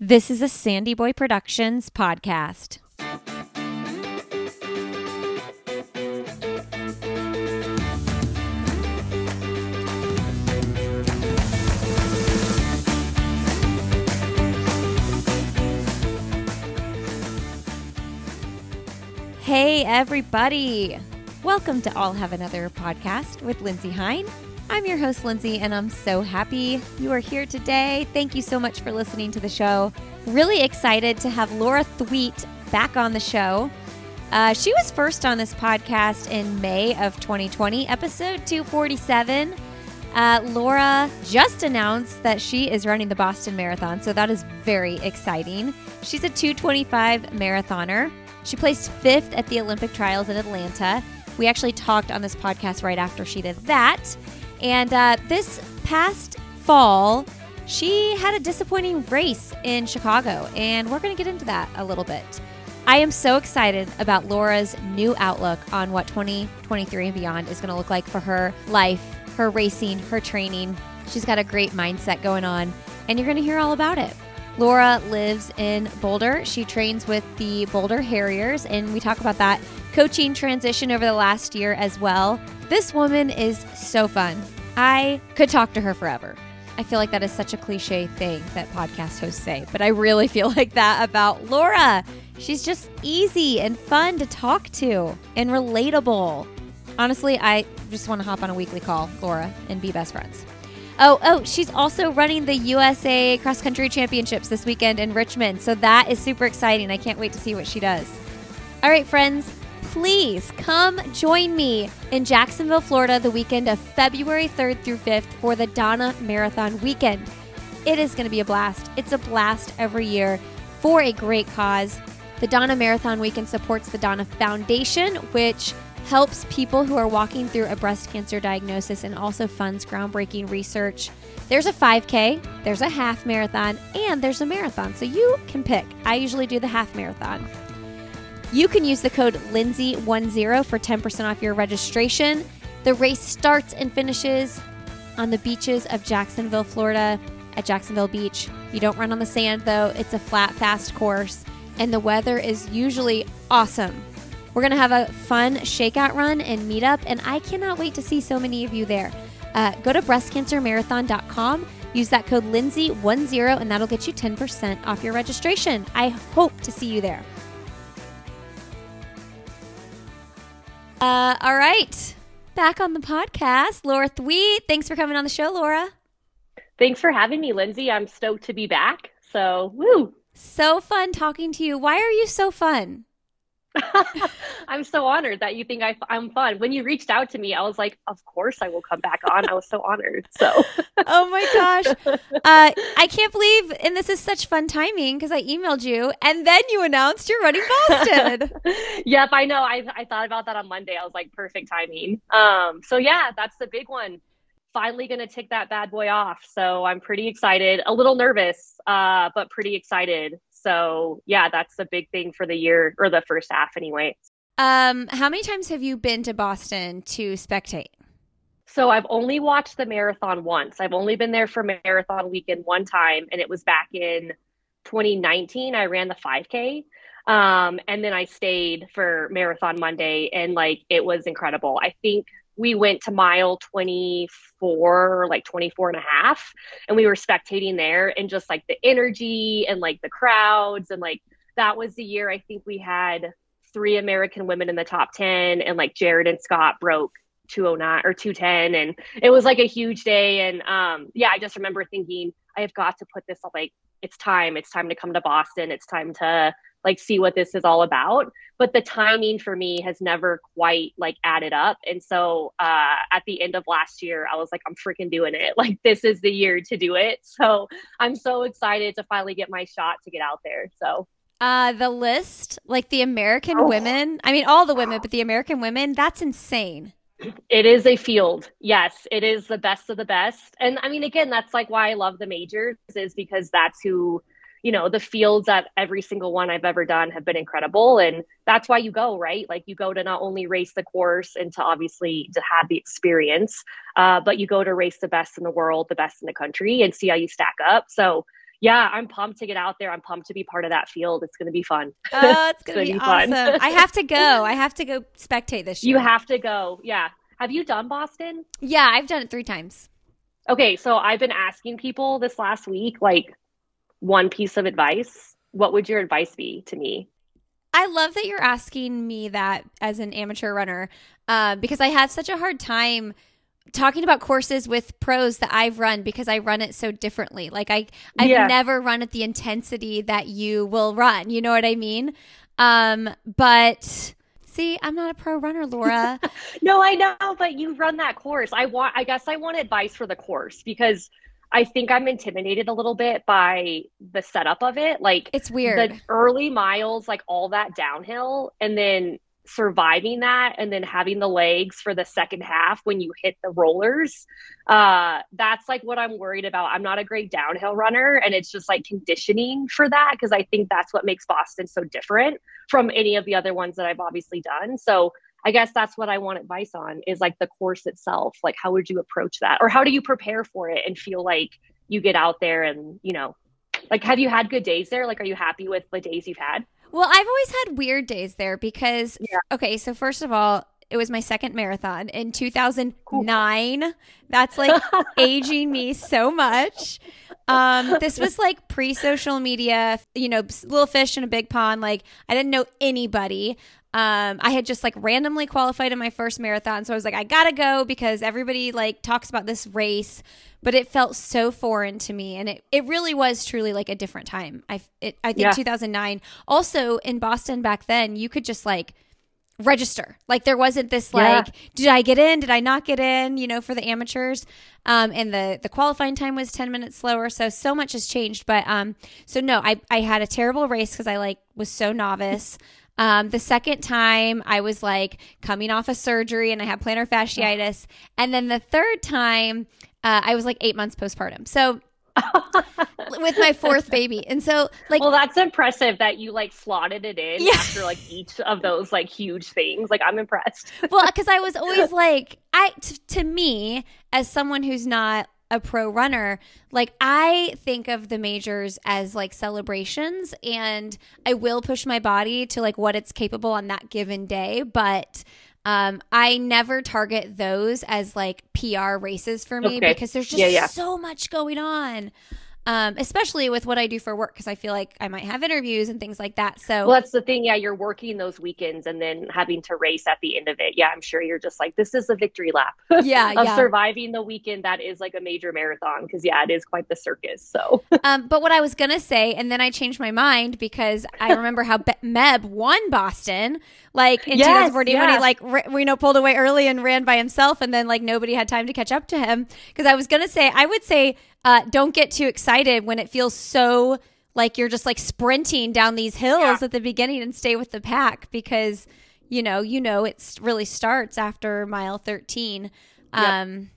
This is a Sandy Boy Productions podcast. Hey, everybody. Welcome to I'll Have Another podcast with Lindsey Hein. I'm your host, Lindsey, and I'm so happy you are here today. Thank you so much for listening to the show. Really excited to have Laura Thweatt back on the show. Uh, she was first on this podcast in May of 2020, episode 247. Uh, Laura just announced that she is running the Boston Marathon, so that is very exciting. She's a 225 marathoner. She placed fifth at the Olympic trials in Atlanta. We actually talked on this podcast right after she did that. And uh, this past fall, she had a disappointing race in Chicago, and we're going to get into that a little bit. I am so excited about Laura's new outlook on what 2023 and beyond is going to look like for her life, her racing, her training. She's got a great mindset going on, and you're going to hear all about it. Laura lives in Boulder. She trains with the Boulder Harriers, and we talk about that coaching transition over the last year as well. This woman is so fun. I could talk to her forever. I feel like that is such a cliche thing that podcast hosts say, but I really feel like that about Laura. She's just easy and fun to talk to and relatable. Honestly, I just want to hop on a weekly call, Laura, and be best friends. Oh, oh, she's also running the USA Cross Country Championships this weekend in Richmond. So that is super exciting. I can't wait to see what she does. All right, friends, please come join me in Jacksonville, Florida, the weekend of February 3rd through 5th for the Donna Marathon Weekend. It is going to be a blast. It's a blast every year for a great cause. The Donna Marathon Weekend supports the Donna Foundation, which helps people who are walking through a breast cancer diagnosis and also funds groundbreaking research. There's a 5K, there's a half marathon, and there's a marathon. So you can pick. I usually do the half marathon. You can use the code Lindsay10 for 10% off your registration. The race starts and finishes on the beaches of Jacksonville, Florida, at Jacksonville Beach. You don't run on the sand though, it's a flat, fast course, and the weather is usually awesome. We're gonna have a fun shakeout run and meetup, and I cannot wait to see so many of you there. Uh, go to breastcancermarathon.com, use that code Lindsay10, and that'll get you 10% off your registration. I hope to see you there. Uh, all right. Back on the podcast, Laura Thweatt. Thanks for coming on the show, Laura. Thanks for having me, Lindsey. I'm stoked to be back. So, woo. So fun talking to you. Why are you so fun? I'm so honored that you think I, am fun. When you reached out to me, I was like, of course I will come back on. I was so honored. So, oh my gosh. Uh, I can't believe, and this is such fun timing because I emailed you and then you announced you're running Boston. yep, I know. I, I thought about that on Monday. I was like, perfect timing. Um, so, yeah, that's the big one. Finally, going to tick that bad boy off. So, I'm pretty excited, a little nervous, uh, but pretty excited. So yeah, that's the big thing for the year or the first half anyway. Um, how many times have you been to Boston to spectate? So I've only watched the marathon once. I've only been there for marathon weekend one time, and it was back in 2019. I ran the 5K. Um, and then I stayed for Marathon Monday, and like it was incredible. I think we went to mile 24 like 24 and a half and we were spectating there and just like the energy and like the crowds and like that was the year i think we had three american women in the top 10 and like jared and scott broke 209 or 210 and it was like a huge day and um yeah i just remember thinking i have got to put this like it's time. It's time to come to boston. It's time to like see what this is all about. But the timing for me has never quite like added up. And so uh at the end of last year i was like i'm freaking doing it. Like this is the year to do it. So i'm so excited to finally get my shot to get out there. So. Uh the list like the american oh. women i mean all the women but the american women that's insane. It is a field. Yes it is the best of the best. And i mean again that's like why i love the majors is because that's who you know the fields at every single one i've ever done have been incredible and that's why you go right like you go to not only race the course and to obviously to have the experience uh, but you go to race the best in the world the best in the country and see how you stack up so yeah, I'm pumped to get out there. I'm pumped to be part of that field. It's going to be fun. Oh, it's going to be, be awesome. I have to go. I have to go spectate this year. You have to go. Yeah. Have you done Boston? Yeah, I've done it three times. Okay, so I've been asking people this last week, like, one piece of advice. What would your advice be to me? I love that you're asking me that as an amateur runner uh, because I have such a hard time talking about courses with pros that I've run because I run it so differently. Like I I've yeah. never run at the intensity that you will run. You know what I mean? Um but see, I'm not a pro runner, Laura. no, I know, but you run that course. I want I guess I want advice for the course because I think I'm intimidated a little bit by the setup of it. Like it's weird. The early miles, like all that downhill, and then surviving that and then having the legs for the second half when you hit the rollers uh, that's like what i'm worried about i'm not a great downhill runner and it's just like conditioning for that because i think that's what makes boston so different from any of the other ones that i've obviously done so i guess that's what i want advice on is like the course itself like how would you approach that or how do you prepare for it and feel like you get out there and you know like have you had good days there like are you happy with the days you've had well, I've always had weird days there because, yeah. okay, so first of all, it was my second marathon in 2009. Cool. That's like aging me so much. Um, this was like pre social media, you know, little fish in a big pond. Like, I didn't know anybody. Um, I had just like randomly qualified in my first marathon. So I was like, I gotta go because everybody like talks about this race but it felt so foreign to me and it, it really was truly like a different time i it, i think yeah. 2009 also in boston back then you could just like register like there wasn't this like yeah. did i get in did i not get in you know for the amateurs um and the the qualifying time was 10 minutes slower so so much has changed but um so no i i had a terrible race because i like was so novice um, the second time I was like coming off a surgery and I had plantar fasciitis. And then the third time uh, I was like eight months postpartum. So with my fourth baby. And so like Well, that's impressive that you like slotted it in yeah. after like each of those like huge things. Like I'm impressed. well, cuz I was always like I t- to me as someone who's not a pro runner, like I think of the majors as like celebrations and I will push my body to like what it's capable on that given day, but um, I never target those as like PR races for me okay. because there's just yeah, yeah. so much going on um, especially with what I do for work because I feel like I might have interviews and things like that. So well, that's the thing. Yeah, you're working those weekends and then having to race at the end of it. Yeah, I'm sure you're just like, this is a victory lap. Yeah, of yeah. surviving the weekend that is like a major marathon because yeah, it is quite the circus. So, um, but what I was gonna say, and then I changed my mind because I remember how Be- Meb won Boston, like in yes, 2014 yeah. when he like r- you know pulled away early and ran by himself, and then like nobody had time to catch up to him. Because I was gonna say, I would say uh, don't get too excited when it feels so like you're just like sprinting down these hills yeah. at the beginning and stay with the pack because you know you know it really starts after mile 13 yep. um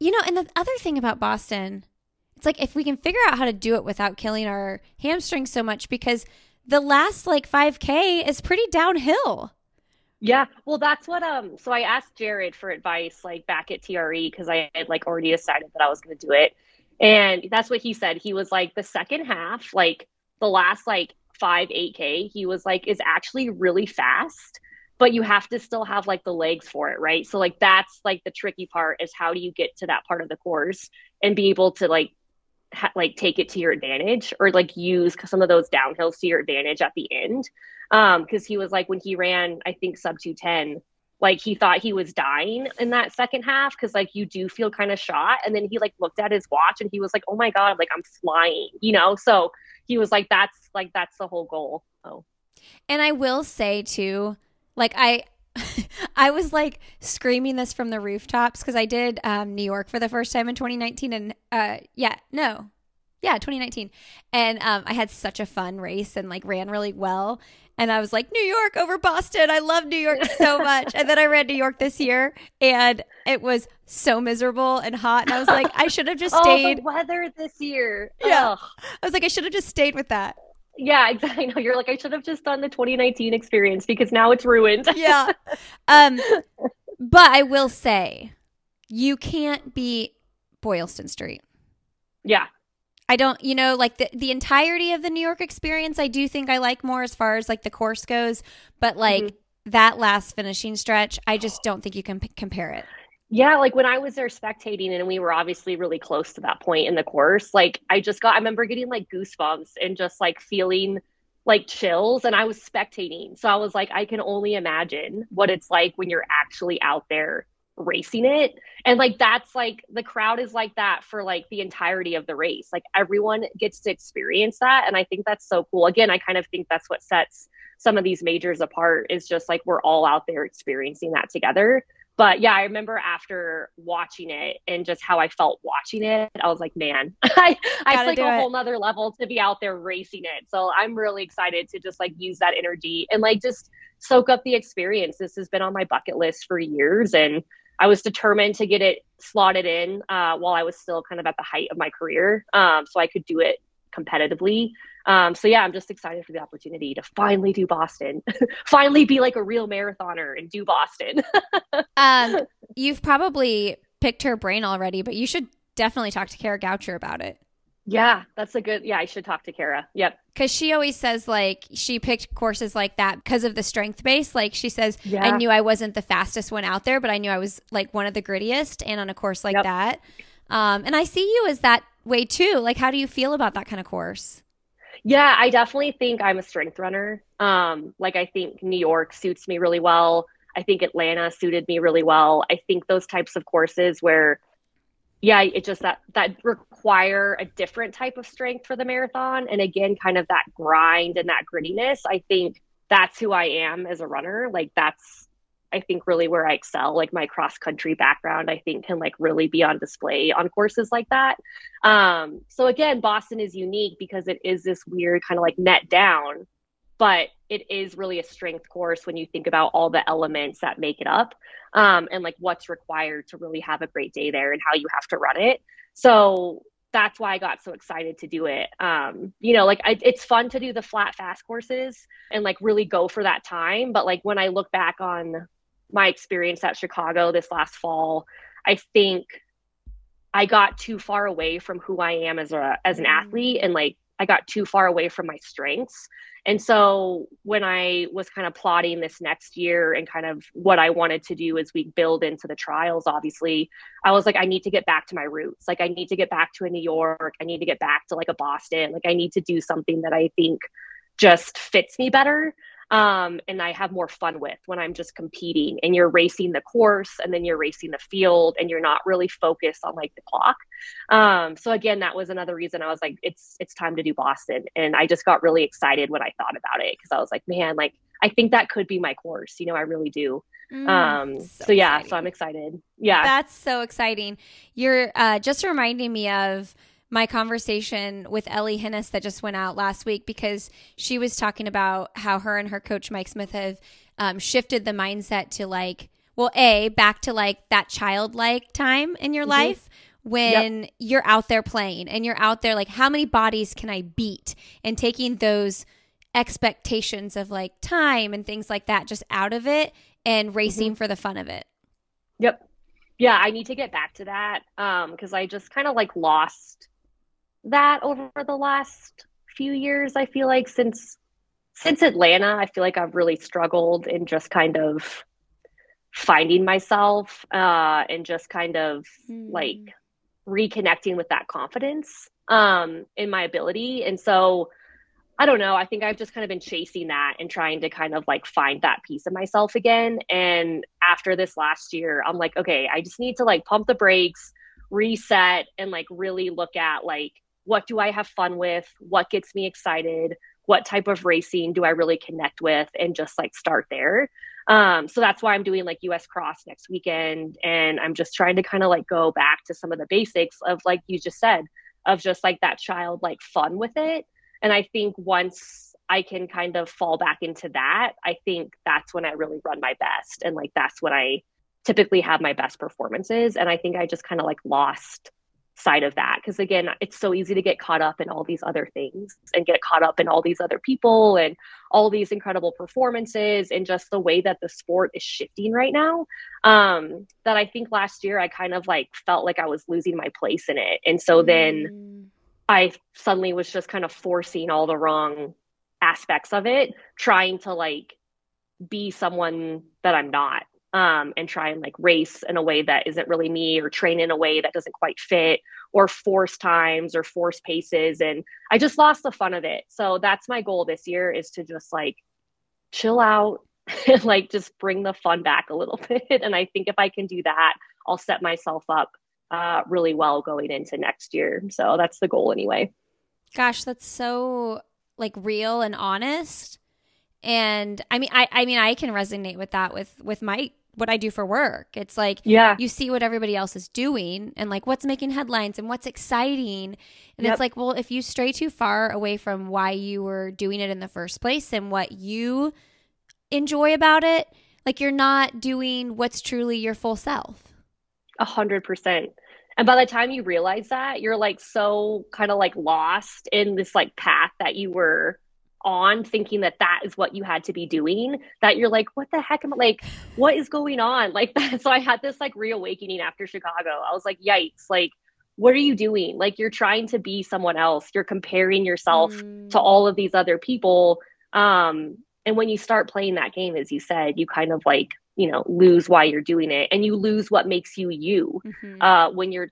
you know and the other thing about boston it's like if we can figure out how to do it without killing our hamstrings so much because the last like 5k is pretty downhill yeah, well, that's what. Um, so I asked Jared for advice, like back at TRE, because I had like already decided that I was going to do it, and that's what he said. He was like, the second half, like the last like five, 8K, he was like, is actually really fast, but you have to still have like the legs for it, right? So, like, that's like the tricky part is how do you get to that part of the course and be able to like, ha- like take it to your advantage or like use some of those downhills to your advantage at the end. Um, cause he was like, when he ran, I think sub 210, like he thought he was dying in that second half because like you do feel kind of shot. And then he like looked at his watch and he was like oh my god like i'm flying you know? So he was like that's like that's the whole goal. Oh and i will say too like i I was like screaming this from the rooftops because I did um, New York for the first time in 2019, and uh, yeah, no, yeah, 2019, and um, I had such a fun race and like ran really well. And I was like, New York over Boston. I love New York so much. and then I ran New York this year and it was so miserable and hot. And I was like, I should have just stayed. Oh, the weather this year. Yeah. Ugh. I was like, I should have just stayed with that. Yeah, exactly. No, you're like, I should have just done the 2019 experience because now it's ruined. yeah. Um, but I will say, you can't beat Boylston Street. Yeah. I don't, you know, like the, the entirety of the New York experience, I do think I like more as far as like the course goes. But like mm-hmm. that last finishing stretch, I just don't think you can p- compare it. Yeah, like when I was there spectating and we were obviously really close to that point in the course, like I just got, I remember getting like goosebumps and just like feeling like chills and I was spectating. So I was like, I can only imagine what it's like when you're actually out there racing it. And like that's like the crowd is like that for like the entirety of the race. Like everyone gets to experience that and i think that's so cool. Again i kind of think that's what sets some of these majors apart is just like we're all out there experiencing that together. But yeah i remember after watching it and just how i felt watching it i was like man i i like a whole nother level to be out there racing it. So i'm really excited to just like use that energy and like just soak up the experience. This has been on my bucket list for years and I was determined to get it slotted in uh, while I was still kind of at the height of my career, um, so I could do it competitively. Um, so yeah, I'm just excited for the opportunity to finally do Boston, finally be like a real marathoner and do Boston. um, you've probably picked her brain already, but you should definitely talk to Kara Goucher about it. Yeah, that's a good. Yeah, I should talk to Kara. Yep. Because she always says like she picked courses like that because of the strength base. Like she says, yeah. I knew I wasn't the fastest one out there, but I knew I was like one of the grittiest, and on a course like yep. that. Um, and I see you as that way too. Like, how do you feel about that kind of course? Yeah, I definitely think I'm a strength runner. Um, like I think New York suits me really well. I think Atlanta suited me really well. I think those types of courses where yeah, it just that that require a different type of strength for the marathon. And again, kind of that grind and that grittiness. I think that's who I am as a runner. Like that's I think really where I excel. Like my cross country background, I think can like really be on display on courses like that. Um, so again, Boston is unique because it is this weird kind of like net down but it is really a strength course when you think about all the elements that make it up um, and like what's required to really have a great day there and how you have to run it. So that's why I got so excited to do it. Um, you know, like I, it's fun to do the flat fast courses and like really go for that time. But like when I look back on my experience at Chicago this last fall, I think I got too far away from who I am as a as an athlete and like I got too far away from my strengths. And so when I was kind of plotting this next year and kind of what I wanted to do as we build into the trials, obviously, I was like, I need to get back to my roots. Like, I need to get back to a New York. I need to get back to like a Boston. Like, I need to do something that I think just fits me better um, and I have more fun with when I'm just competing and you're racing the course and then you're racing the field and you're not really focused on like the clock. Um, so again, that was another reason I was like, it's it's time to do Boston, and I just got really excited when I thought about it because I was like, man, like I think that could be my course. You know, I really do. Mm, um, so, so yeah, exciting. so I'm excited. Yeah, that's so exciting. You're uh, just reminding me of my conversation with Elly Henes that just went out last week because she was talking about how her and her coach Mike Smith have um, shifted the mindset to like, well, a back to like that childlike time in your mm-hmm. life when yep. you're out there playing and you're out there like, how many bodies can I beat? And taking those expectations of like time and things like that just out of it and racing mm-hmm. for the fun of it. Yep. Yeah, I need to get back to that um because I just kind of like lost that over the last few years. I feel like since since Atlanta, I feel like I've really struggled in just kind of finding myself uh, and just kind of mm. like reconnecting with that confidence um, in my ability. And so I don't know. I think I've just kind of been chasing that and trying to kind of like find that piece of myself again. And after this last year, I'm like, okay, I just need to like pump the brakes, reset, and like really look at like what do I have fun with? What gets me excited? What type of racing do I really connect with? And just like start there. Um, so that's why I'm doing like US Cross next weekend. And I'm just trying to kind of like go back to some of the basics of like you just said, of just like that child like fun with it. And I think once I can kind of fall back into that, I think that's when I really run my best. And like that's when I typically have my best performances. And I think I just kind of like lost side of that because again it's so easy to get caught up in all these other things and get caught up in all these other people and all these incredible performances and just the way that the sport is shifting right now um that i think last year i kind of like felt like i was losing my place in it and so then mm. I suddenly was just kind of forcing all the wrong aspects of it, trying to like be someone that I'm not. Um, and try and like race in a way that isn't really me or train in a way that doesn't quite fit or force times or force paces. And i just lost the fun of it. So that's my goal this year is to just like chill out and like just bring the fun back a little bit. And i think if i can do that i'll set myself up uh, really well going into next year. So that's the goal anyway. Gosh that's so like real and honest. And i mean i i mean i can resonate with that with with my what i do for work it's like yeah you see what everybody else is doing and like what's making headlines and what's exciting and Yep. it's like well if you stray too far away from why you were doing it in the first place and what you enjoy about it like you're not doing what's truly your full self A hundred percent. And by the time you realize that, you're like so kind of like lost in this like path that you were on, thinking that that is what you had to be doing. That you're like, what the heck am I like? What is going on? Like that. So I had this like reawakening after Chicago. I was like, yikes! Like, what are you doing? Like you're trying to be someone else. You're comparing yourself Mm. to all of these other people. Um, and when you start playing that game, as you said, you kind of like you know lose why you're doing it, and you lose what makes you you Mhm. uh, when you're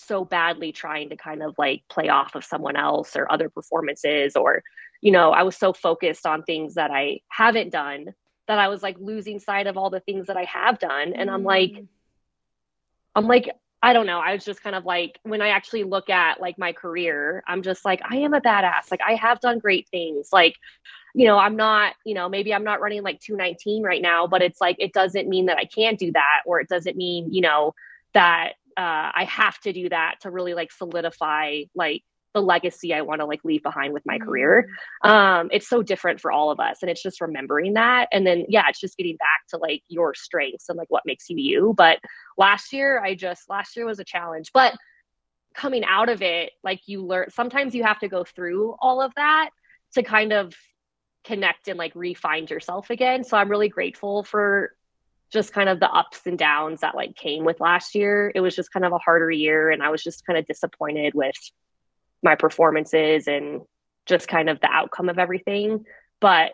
so badly trying to kind of like play off of someone else or other performances or you know i was so focused on things that i haven't done that i was like losing sight of all the things that i have done. And i'm like Mm. i'm like i don't know. I was just kind of like when i actually look at like my career i'm just like i am a badass. Like i have done great things. Like you know i'm not you know maybe i'm not running like 219 right now but it's like it doesn't mean that i can't do that or it doesn't mean you know that uh, i have to do that to really like solidify like the legacy i want to like leave behind with my career. Um it's so different for all of us and it's just remembering that and then yeah it's just getting back to like your strengths and like what makes you you. But last year i just last year was a challenge. But coming out of it like you learn sometimes you have to go through all of that to kind of connect and like re-find yourself again. So i'm really grateful for just kind of the ups and downs that like came with last year. It was just kind of a harder year and i was just kind of disappointed with my performances and just kind of the outcome of everything. But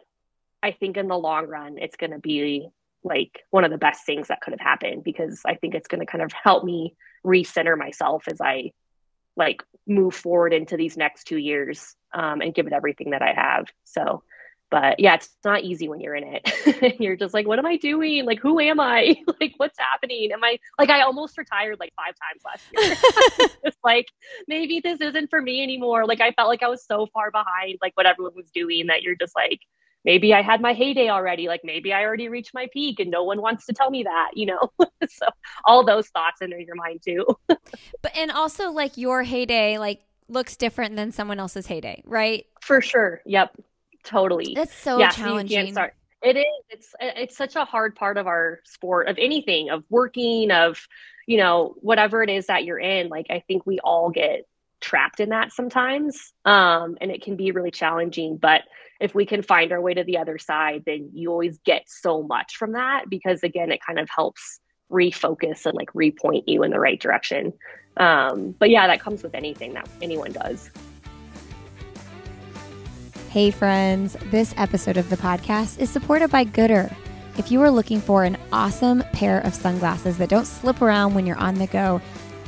i think in the long run it's going to be like one of the best things that could have happened because i think it's going to kind of help me recenter myself as i like move forward into these next two years um, and give it everything that i have. So but yeah it's not easy when you're in it. You're just like what am i doing? Like who am i? Like what's happening? Am i like i almost retired like five times last year. Just like maybe this isn't for me anymore. Like i felt like i was so far behind like what everyone was doing that you're just like maybe i had my heyday already. Like maybe i already reached my peak and no one wants to tell me that you know? So all those thoughts enter your mind too. But and also like your heyday like looks different than someone else's heyday right? For sure. Yep totally that's so yeah, so you challenging can't start. It is. It's it's such a hard part of our sport of anything of working of you know whatever it is that you're in. Like I think we all get trapped in that sometimes, um, and it can be really challenging. But if we can find our way to the other side, then you always get so much from that because again, it kind of helps refocus and like repoint you in the right direction. Um, but yeah, that comes with anything that anyone does. Hey, friends, this episode of the podcast is supported by Goodr. If you are looking for an awesome pair of sunglasses that don't slip around when you're on the go,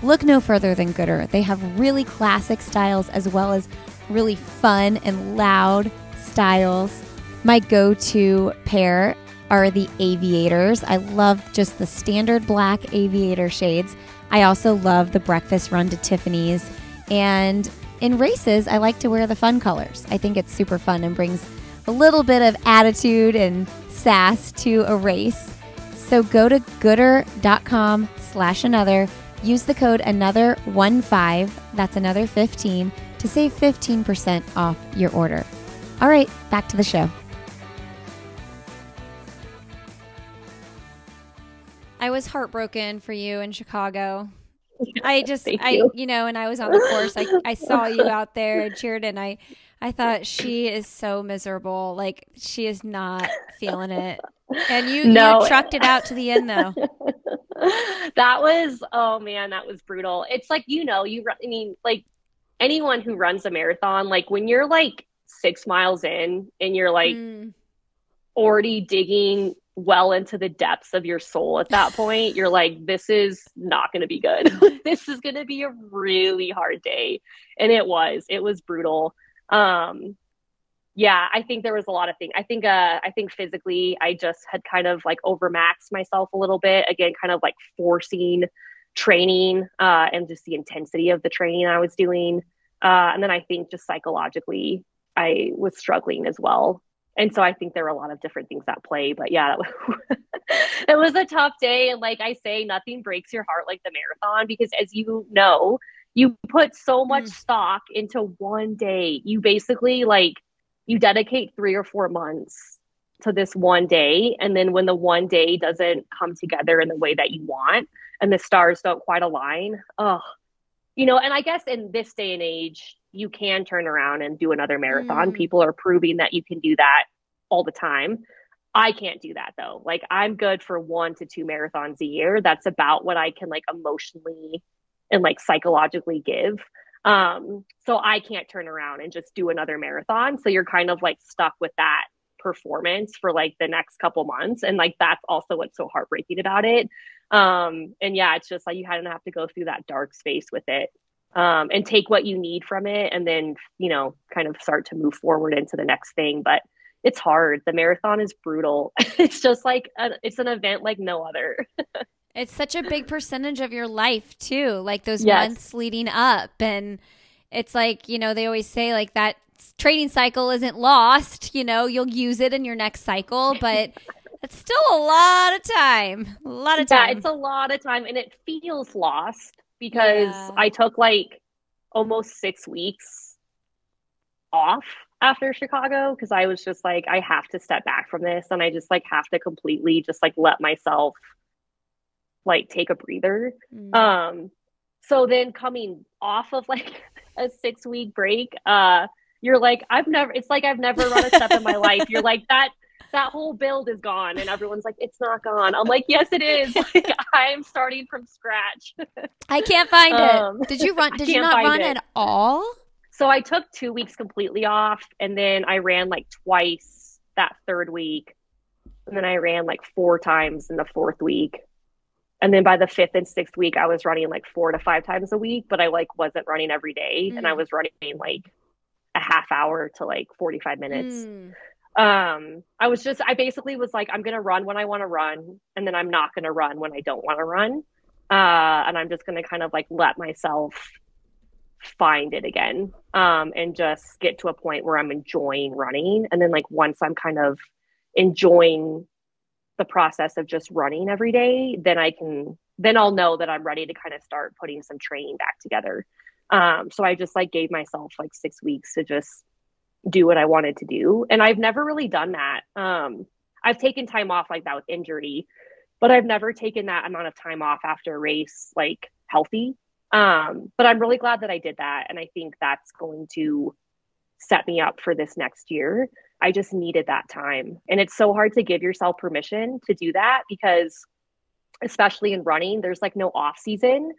look no further than Goodr. They have really classic styles as well as really fun and loud styles. My go to pair are the aviators. I love just the standard black aviator shades. I also love the breakfast run to Tiffany's. And in races, I like to wear the fun colors. I think it's super fun and brings a little bit of attitude and sass to a race. So go to goodr.com slash another. Use the code another one five. That's another 15 to save 15% off your order. All right, back to the show. I was heartbroken for you in Chicago. I just, Thank I, you. you know, and I was on the course. I, I saw you out there and cheered, and I, I thought she is so miserable. Like she is not feeling it. And you, No. you trucked it out to the end, though. that was oh man that was brutal it's like you know you i mean like anyone who runs a marathon, like when you're like six miles in and you're like mm. already digging well into the depths of your soul at that point, you're like, this is not going to be good. this is going to be a really hard day. And it was, it was brutal. Um, yeah, I think there was a lot of things. I think, uh, I think physically, I just had kind of like overmaxed myself a little bit. Again, kind of like forcing training uh, and just the intensity of the training I was doing. Uh, and then I think just psychologically, I was struggling as well. And so I think there were a lot of different things at play. But yeah, it was a tough day. And like I say, nothing breaks your heart like the marathon because as you know, you put so much mm. stock into one day. You basically like, you dedicate three or four months to this one day. And then when the one day doesn't come together in the way that you want and the stars don't quite align, oh, you know, and I guess in this day and age, you can turn around and do another marathon. Mm. People are proving that you can do that all the time. I can't do that though. Like I'm good for one to two marathons a year. That's about what I can like emotionally and like psychologically give. Um, so I can't turn around and just do another marathon. So you're kind of like stuck with that performance for like the next couple months. And like that's also what's so heartbreaking about it um and yeah it's just like you kind of have to go through that dark space with it um and take what you need from it and then you know kind of start to move forward into the next thing but it's hard the marathon is brutal it's just like a, it's an event like no other it's such a big percentage of your life too like those yes. months leading up and it's like you know they always say like that training cycle isn't lost you know you'll use it in your next cycle but it's still a lot of time. A lot of time. Yeah, it's a lot of time and it feels lost because yeah. I took like almost six weeks off after Chicago because I was just like, I have to step back from this and I just like have to completely just like let myself like take a breather. Mm. Um so then coming off of like a six week break, uh you're like, I've never it's like I've never run a step in my life. You're like that that whole build is gone and everyone's like it's not gone. I'm like yes it is. Like i'm starting from scratch. I can't find um, it did you run did you not run it. at all? So i took two weeks completely off and then i ran like twice that third week and then i ran like four times in the fourth week. And then by the fifth and sixth week i was running like four to five times a week but i like wasn't running every day, mm. and i mm. was running like a half hour to like 45 minutes. Mm um i was just i basically was like i'm gonna run when i want to run and then i'm not gonna run when i don't want to run. Uh and i'm just gonna kind of like let myself find it again um and just get to a point where i'm enjoying running. And then like once i'm kind of enjoying the process of just running every day then i can then i'll know that i'm ready to kind of start putting some training back together. Um so i just like gave myself like six weeks to just do what I wanted to do. And I've never really done that. Um, I've taken time off like that with injury, but I've never taken that amount of time off after a race like healthy. Um, but I'm really glad that I did that. And I think that's going to set me up for this next year. I just needed that time. And it's so hard to give yourself permission to do that because, especially in running, there's like no off season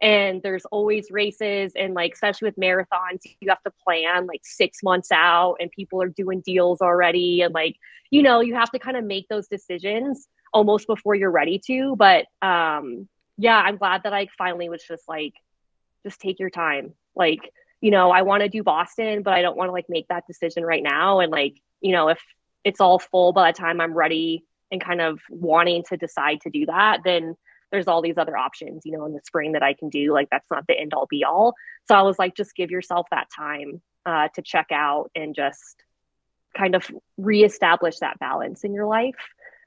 and there's always races and like especially with marathons you have to plan like six months out and people are doing deals already and like you know you have to kind of make those decisions almost before you're ready to. But um yeah i'm glad that i finally was just like just take your time. Like you know i want to do boston but i don't want to like make that decision right now. And like you know if it's all full by the time i'm ready and kind of wanting to decide to do that then there's all these other options, you know, in the spring that I can do. Like that's not the end all be all. So I was like, just give yourself that time uh, to check out and just kind of reestablish that balance in your life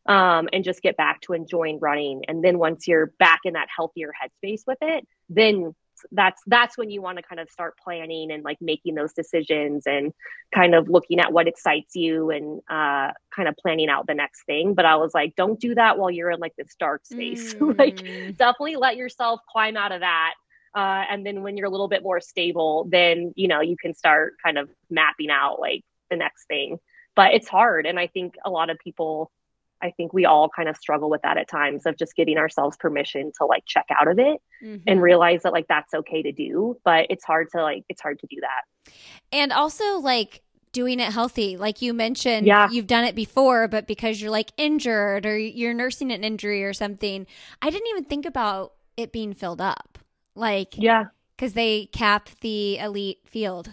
um, and just get back to enjoying running. And then once you're back in that healthier headspace with it, then that's that's when you want to kind of start planning and like making those decisions and kind of looking at what excites you and uh, kind of planning out the next thing. But i was like don't do that while you're in like this dark space. Mm. like definitely let yourself climb out of that uh, and then when you're a little bit more stable then you know you can start kind of mapping out like the next thing. But it's hard and i think a lot of people I think we all kind of struggle with that at times of just giving ourselves permission to like check out of it mm-hmm. and realize that like that's okay to do. But it's hard to like, it's hard to do that. And also, like, doing it healthy. Like you mentioned, yeah. you've done it before, but because you're like injured or you're nursing an injury or something, I didn't even think about it being filled up. Like, yeah, because they cap the elite field.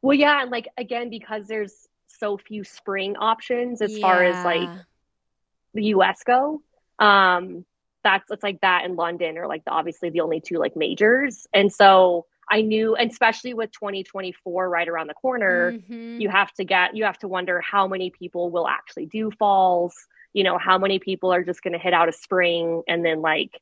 Well, yeah, and like again, because there's so few spring options as yeah. far as like the US go. Um, that's it's like that in London are like the, obviously the only two like majors. And so I knew, and especially with 2024 right around the corner, mm-hmm. you have to get, you have to wonder how many people will actually do falls, you know, how many people are just going to hit out a spring and then like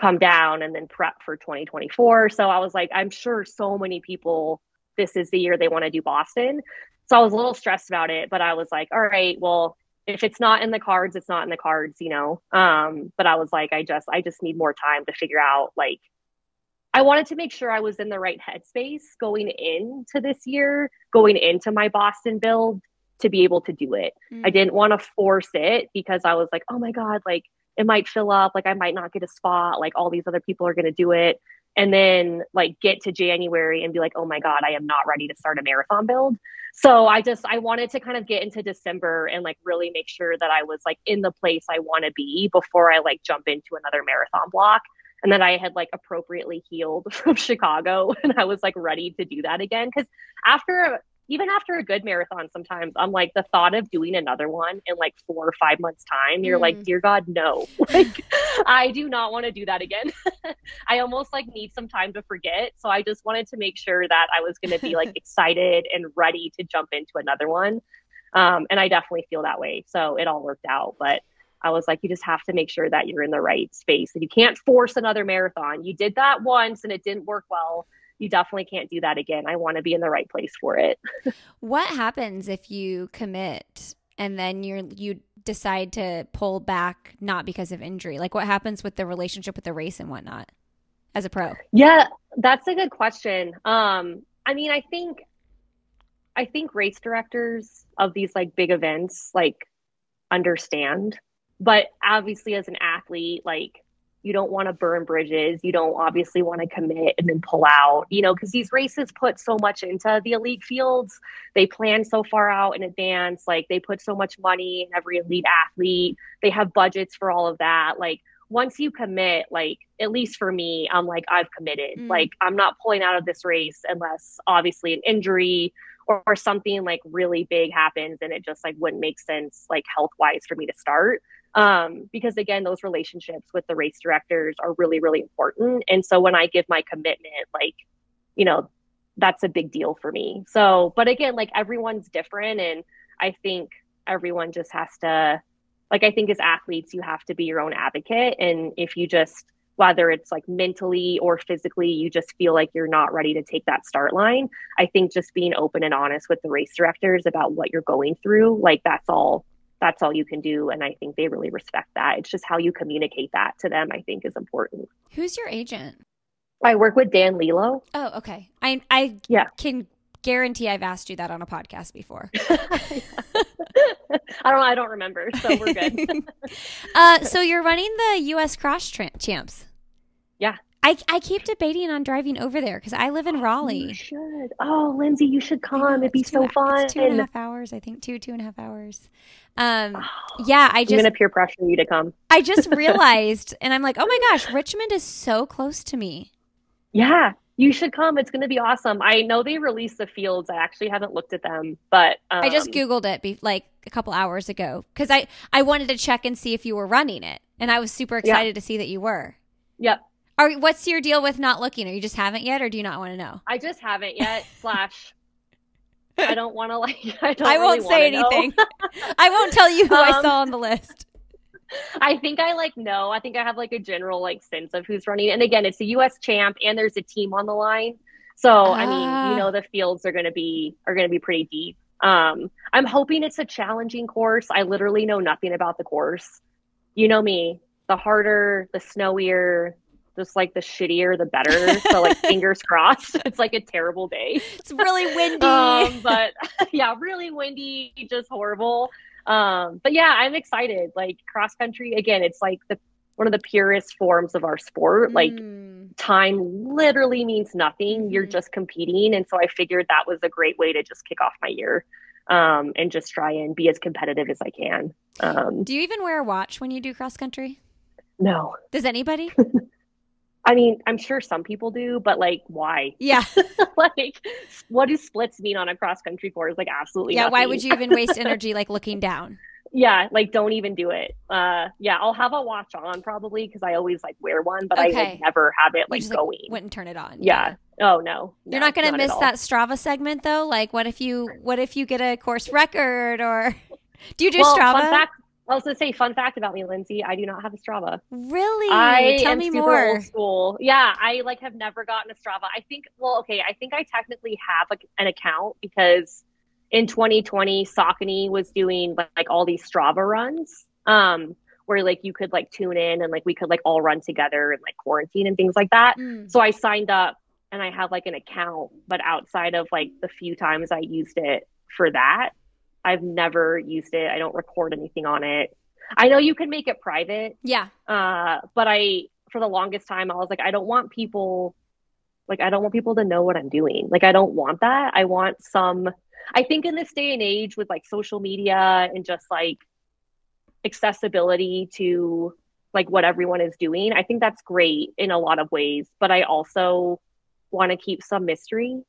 come down and then prep for 2024. So I was like, I'm sure so many people, this is the year they want to do Boston. So I was a little stressed about it, but I was like, all right, well, if it's not in the cards, it's not in the cards, you know. Um, but I was like, I just I just need more time to figure out like I wanted to make sure I was in the right headspace going into this year, going into my Boston build to be able to do it. Mm-hmm. I didn't want to force it because I was like, oh my God, like it might fill up, like I might not get a spot, like all these other people are going to do it. And then like get to January and be like, oh my God, I am not ready to start a marathon build. So I just, I wanted to kind of get into December and like really make sure that I was like in the place I want to be before I like jump into another marathon block and that I had like appropriately healed from Chicago and I was like ready to do that again. Cause after even after a good marathon, sometimes I'm like the thought of doing another one in like four or five months time, you're mm. like, dear God, no. like I do not want to do that again. I almost like need some time to forget. So I just wanted to make sure that I was gonna be like excited and ready to jump into another one. Um, and I definitely feel that way. So it all worked out. But I was like, you just have to make sure that you're in the right space. And you can't force another marathon. You did that once and it didn't work well. You definitely can't do that again. I want to be in the right place for it. what happens if you commit and then you're you decide to pull back not because of injury? Like what happens with the relationship with the race and whatnot as a pro? Yeah, that's a good question. Um, I mean, I think I think race directors of these like big events like understand but obviously, as an athlete, like you don't want to burn bridges. You don't obviously want to commit and then pull out, you know, because these races put so much into the elite fields. They plan so far out in advance. Like they put so much money in every elite athlete. They have budgets for all of that. Like once you commit, like at least for me, I'm like, I've committed. Mm. Like I'm not pulling out of this race unless obviously an injury or, or something like really big happens and it just like wouldn't make sense like health wise for me to start um, because again those relationships with the race directors are really really important. And so when i give my commitment like you know that's a big deal for me. So but again like everyone's different and i think everyone just has to like i think as athletes you have to be your own advocate. And if you just whether it's like mentally or physically you just feel like you're not ready to take that start line i think just being open and honest with the race directors about what you're going through like that's all that's all you can do and i think they really respect that. It's just how you communicate that to them i think is important. Who's your agent? I work with dan Lilot. oh okay. I i yeah. can guarantee i've asked you that on a podcast before. I don't i don't remember so we're good. Uh, so you're running the us cross champs. Yeah I, I keep debating on driving over there because I live in Raleigh. You should. Oh, Lindsey, you should come. It'd be so fun. It's two and a half hours, I think. Two, two and a half hours. Um, oh, yeah, I just. I'm going to peer pressure you to come. I just realized, and I'm like, oh my gosh, Richmond is so close to me. Yeah, you should come. It's going to be awesome. I know they released the fields. I actually haven't looked at them, but um, I just um, googled it be- like a couple hours ago because I I wanted to check and see if you were running it, and I was super excited yeah. to see that you were. Yep. Are what's your deal with not looking? Or you just haven't yet, or do you not want to know? I just haven't yet. Slash, I don't want to like. I don't. I won't really say anything. I won't tell you who um, I saw on the list. I think I like know. I think I have like a general like sense of who's running. And again, it's a U.S. champ, and there's a team on the line. So I mean, you ah. know, the fields are going to be are going to be pretty deep. Um, I'm hoping it's a challenging course. I literally know nothing about the course. You know me. The harder, the snowier, just like the shittier the better. So like fingers crossed. It's like a terrible day. It's really windy. um, but yeah, really windy, just horrible. Um, but yeah, I'm excited. Like cross country again, it's like the one of the purest forms of our sport. Like Mm. time literally means nothing. You're Mhm. just competing. And so I figured that was a great way to just kick off my year. Um, and just try and be as competitive as I can. Um, Do you even wear a watch when you do cross country? no, Does anybody? I mean, I'm sure some people do, but like, why? Yeah. like, what do splits mean on a cross country course? Like, absolutely. Yeah. Why would you even waste energy like looking down? Yeah, like don't even do it. Uh, yeah, I'll have a watch on probably because I always like wear one, but I Okay. like, never have it like just, like, going. Wouldn't turn it on. yeah. Oh no. You're No, not gonna at miss that Strava segment though. Like, what if you what if you get a course record or do you do well, Strava? Fact. I was gonna say fun fact about me, Lindsey. I do not have a Strava. Really? I Tell am me super more. old school. Yeah, I like have never gotten a Strava. I think. Well, okay. I think I technically have like an account because in 2020, Saucony was doing like, like all these Strava runs, um, where like you could like tune in and like we could like all run together and like quarantine and things like that. Mm. So I signed up and I have like an account, but outside of like the few times I used it for that, I've never used it. I don't record anything on it. I know you can make it private, Yeah. uh, but I, for the longest time, I was like, I don't want people, like, I don't want people to know what I'm doing. Like, I don't want that. I want some, I think in this day and age with like social media and just like accessibility to like what everyone is doing, I think that's great in a lot of ways. But I also want to keep some mystery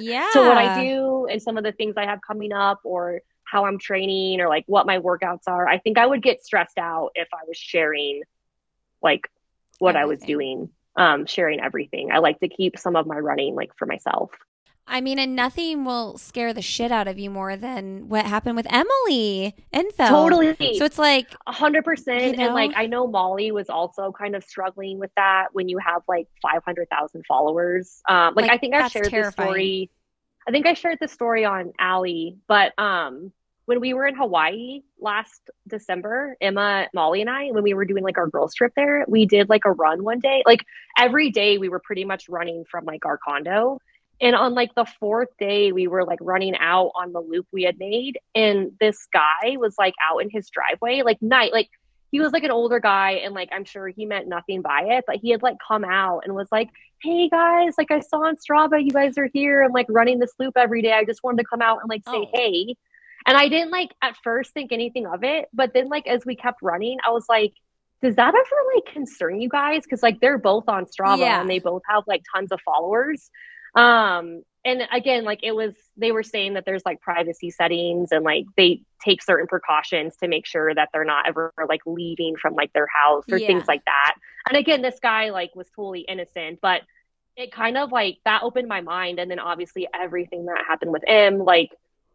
Yeah. so what I do and some of the things I have coming up or how I'm training or like what my workouts are. I think I would get stressed out if I was sharing like what I was doing, um, sharing everything. I like to keep some of my running like for myself. I mean, and nothing will scare the shit out of you more than what happened with Emily Infeld. Totally. So it's like, A hundred percent. You know? And like I know Molly was also kind of struggling with that when you have like five hundred thousand followers. Um like, Like, I think I shared this terrifying. story. I think I shared this story on Allie, but um when we were in Hawaii last December, Emma, Molly, and I, when we were doing like our girls trip there, we did like a run one day. Like every day we were pretty much running from like our condo. And on like the fourth day, we were like running out on the loop we had made. And this guy was like out in his driveway, like night, like he was like an older guy. And like I'm sure he meant nothing by it, but he had like come out and was like, Hey guys, like I saw on Strava, you guys are here and like running this loop every day. I just wanted to come out and like say Oh. hey. And I didn't like at first think anything of it. But then like as we kept running, I was like, does that ever like concern you guys? Because like they're both on Strava Yeah. and they both have like tons of followers. Um, and again, like it was, they were saying that there's like privacy settings and like they take certain precautions to make sure that they're not ever like leaving from like their house or Yeah. things like that. And again, this guy like was totally innocent, but it kind of like that opened my mind. And then obviously everything that happened with him, like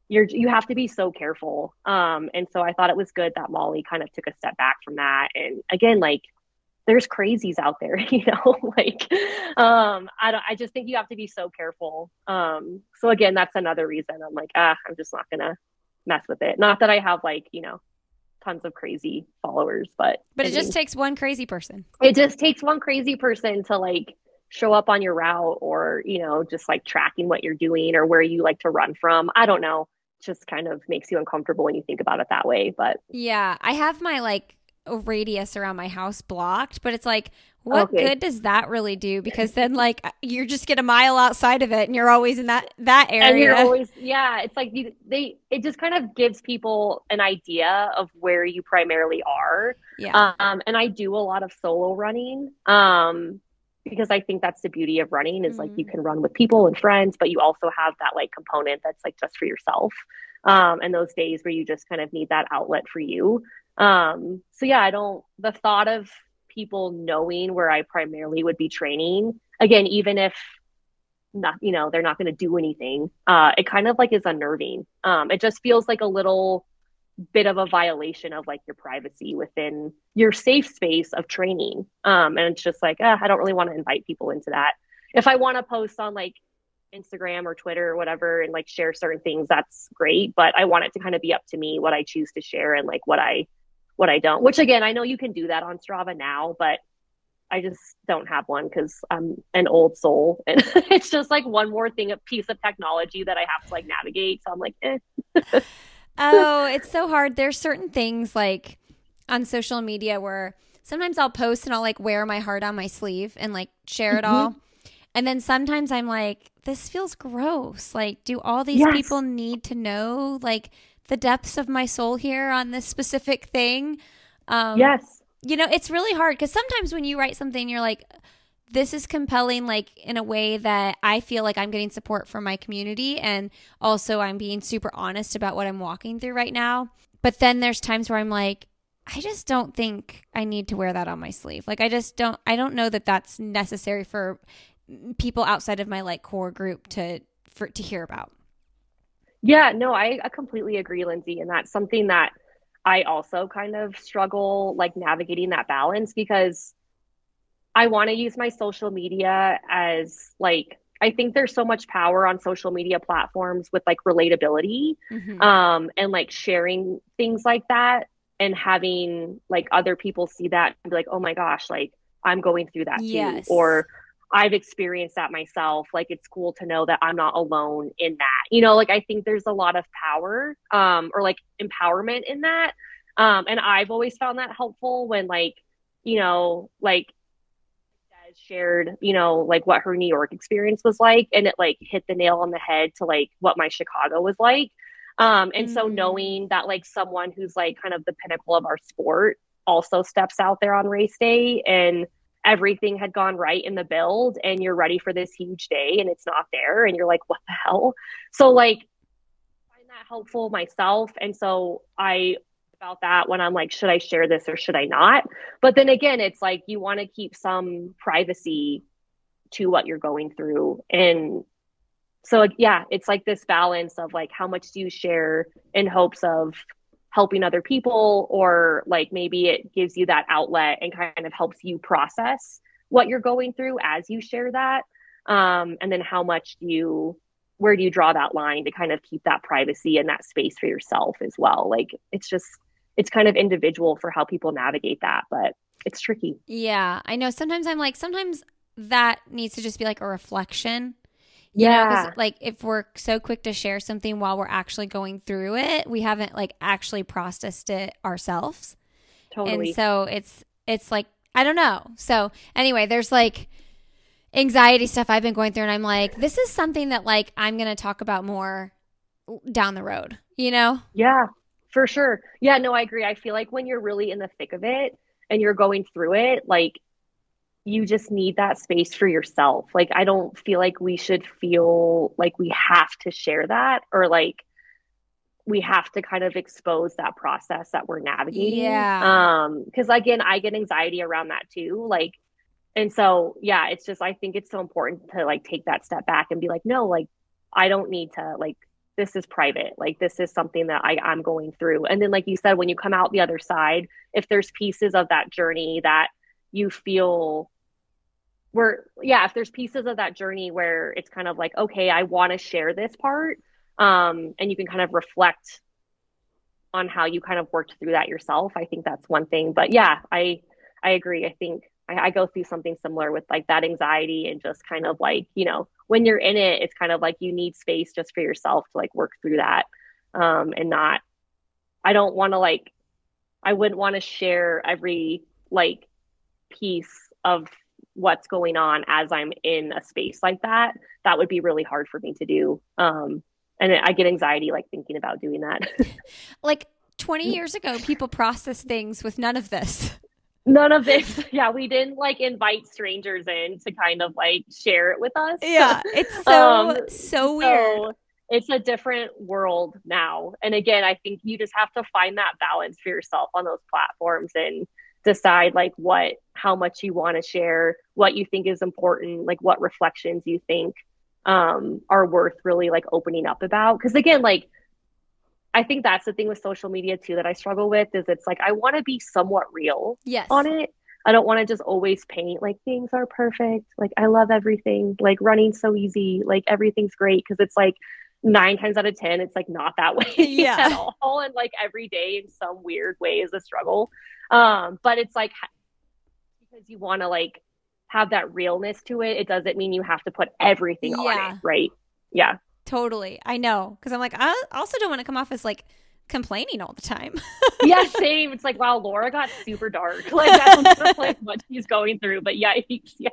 you're you have to be so careful. Um, and so I thought it was good that Molly kind of took a step back from that. And again, like there's crazies out there, you know, like um, I don't I just think you have to be so careful. Um, so again, that's another reason I'm like, ah, I'm just not gonna mess with it. Not that I have like, you know, tons of crazy followers, but but I it just takes one crazy person. it just takes one crazy person to like show up on your route or you know just like tracking what you're doing or where you like to run from i don't know just kind of makes you uncomfortable when you think about it that way but Yeah. I have my like radius around my house blocked, but it's like, what Okay. good does that really do? Because then like you just get a mile outside of it and you're always in that that area. and you're always yeah it's like you, they it just kind of gives people an idea of where you primarily are yeah. um and i do a lot of solo running um because i think that's the beauty of running is like you Mhm. can run with people and friends but you also have that like component that's like just for yourself um and those days where you just kind of need that outlet for you um so yeah i don't the thought of people knowing where i primarily would be training again even if not you know they're not going to do anything uh it kind of like is unnerving. Um it just feels like a little bit of a violation of like your privacy within your safe space of training. Um and it's just like uh, i don't really want to invite people into that. If i want to post on like instagram or twitter or whatever and like share certain things that's great but i want it to kind of be up to me what i choose to share and like what i what i don't which again i know you can do that on strava now but I just don't have one because I'm an old soul, and it's just like one more thing, a piece of technology that I have to like navigate. So I'm like, eh. oh, it's so hard. There's certain things like on social media where sometimes I'll post and I'll like wear my heart on my sleeve and like share it mm-hmm. all. And then sometimes I'm like, this feels gross. Like, do all these yes. people need to know like the depths of my soul here on this specific thing? Um, yes you know, it's really hard because sometimes when you write something, you're like, this is compelling, like in a way that I feel like I'm getting support from my community. And also, I'm being super honest about what I'm walking through right now. But then there's times where I'm like, I just don't think I need to wear that on my sleeve. Like, I just don't, I don't know that that's necessary for people outside of my like core group to, for, to hear about. Yeah, no, I, I completely agree, Lindsey. And that's something that, I also kind of struggle like navigating that balance because I want to use my social media as like I think there's so much power on social media platforms with like relatability mm-hmm. um and like sharing things like that and having like other people see that and be like oh my gosh like I'm going through that yes. too or I've experienced that myself. Like it's cool to know that I'm not alone in that. You know, like I think there's a lot of power um or like empowerment in that. Um and I've always found that helpful when like, you know, like shared, you know, like what her New York experience was like and it like hit the nail on the head to like what my Chicago was like. Um and mm-hmm. so mm. knowing that like someone who's like kind of the pinnacle of our sport also steps out there on race day and everything had gone right in the build and you're ready for this huge day and it's not there and you're like what the hell? So like I find that helpful myself. And so i about that when i'm like should i share this or should i not? But then again it's like you want to keep some privacy to what you're going through. And so yeah it's like this balance of like how much do you share in hopes of helping other people or like maybe it gives you that outlet and kind of helps you process what you're going through as you share that. Um, and then how much do you where do you draw that line to kind of keep that privacy and that space for yourself as well? Like it's just it's kind of individual for how people navigate that but it's tricky. Yeah i know. Sometimes i'm like sometimes that needs to just be like a reflection you yeah. Know, like if we're so quick to share something while we're actually going through it, we haven't like actually processed it ourselves. Totally. And so it's it's like I don't know. So anyway, there's like anxiety stuff I've been going through and I'm like this is something that like I'm going to talk about more down the road, you know? Yeah. For sure. Yeah, no, I agree. I feel like when you're really in the thick of it and you're going through it, like you just need that space for yourself. Like, I don't feel like we should feel like we have to share that or like we have to kind of expose that process that we're navigating. Yeah. Um, because again, I get anxiety around that too. Like, and so yeah, it's just I think it's so important to like take that step back and be like, no, like I don't need to like this is private. Like this is something that I, I'm going through. And then like you said, when you come out the other side, if there's pieces of that journey that you feel where yeah if there's pieces of that journey where it's kind of like okay i want to share this part um, and you can kind of reflect on how you kind of worked through that yourself i think that's one thing. But yeah i i agree. I think I, I go through something similar with like that anxiety and just kind of like you know when you're in it it's kind of like you need space just for yourself to like work through that um, and not i don't want to like i wouldn't want to share every like piece of what's going on as I'm in a space like that, that would be really hard for me to do. Um, and I get anxiety like thinking about doing that. like 20 years ago, people processed things with none of this. None of this. Yeah, we didn't like invite strangers in to kind of like share it with us. Yeah, it's so um, so weird. So it's a different world now. And again, I think you just have to find that balance for yourself on those platforms and decide like what how much you want to share what you think is important like what reflections you think um are worth really like opening up about. Because again like i think that's the thing with social media too that i struggle with is it's like i want to be somewhat real yes. on it. I don't want to just always paint like things are perfect. Like i love everything. Like running so easy. Like everything's great because it's like nine times out of ten it's like not that way yeah. at all. And like every day in some weird way is a struggle um but it's like because you want to like have that realness to it, it doesn't mean you have to put everything Yeah. on it, right? Yeah. Totally. I know. Because I'm like, I also don't want to come off as like complaining all the time. yeah, same. It's like, wow, Laura got super dark. Like that's like what she's going through. But yeah, yeah,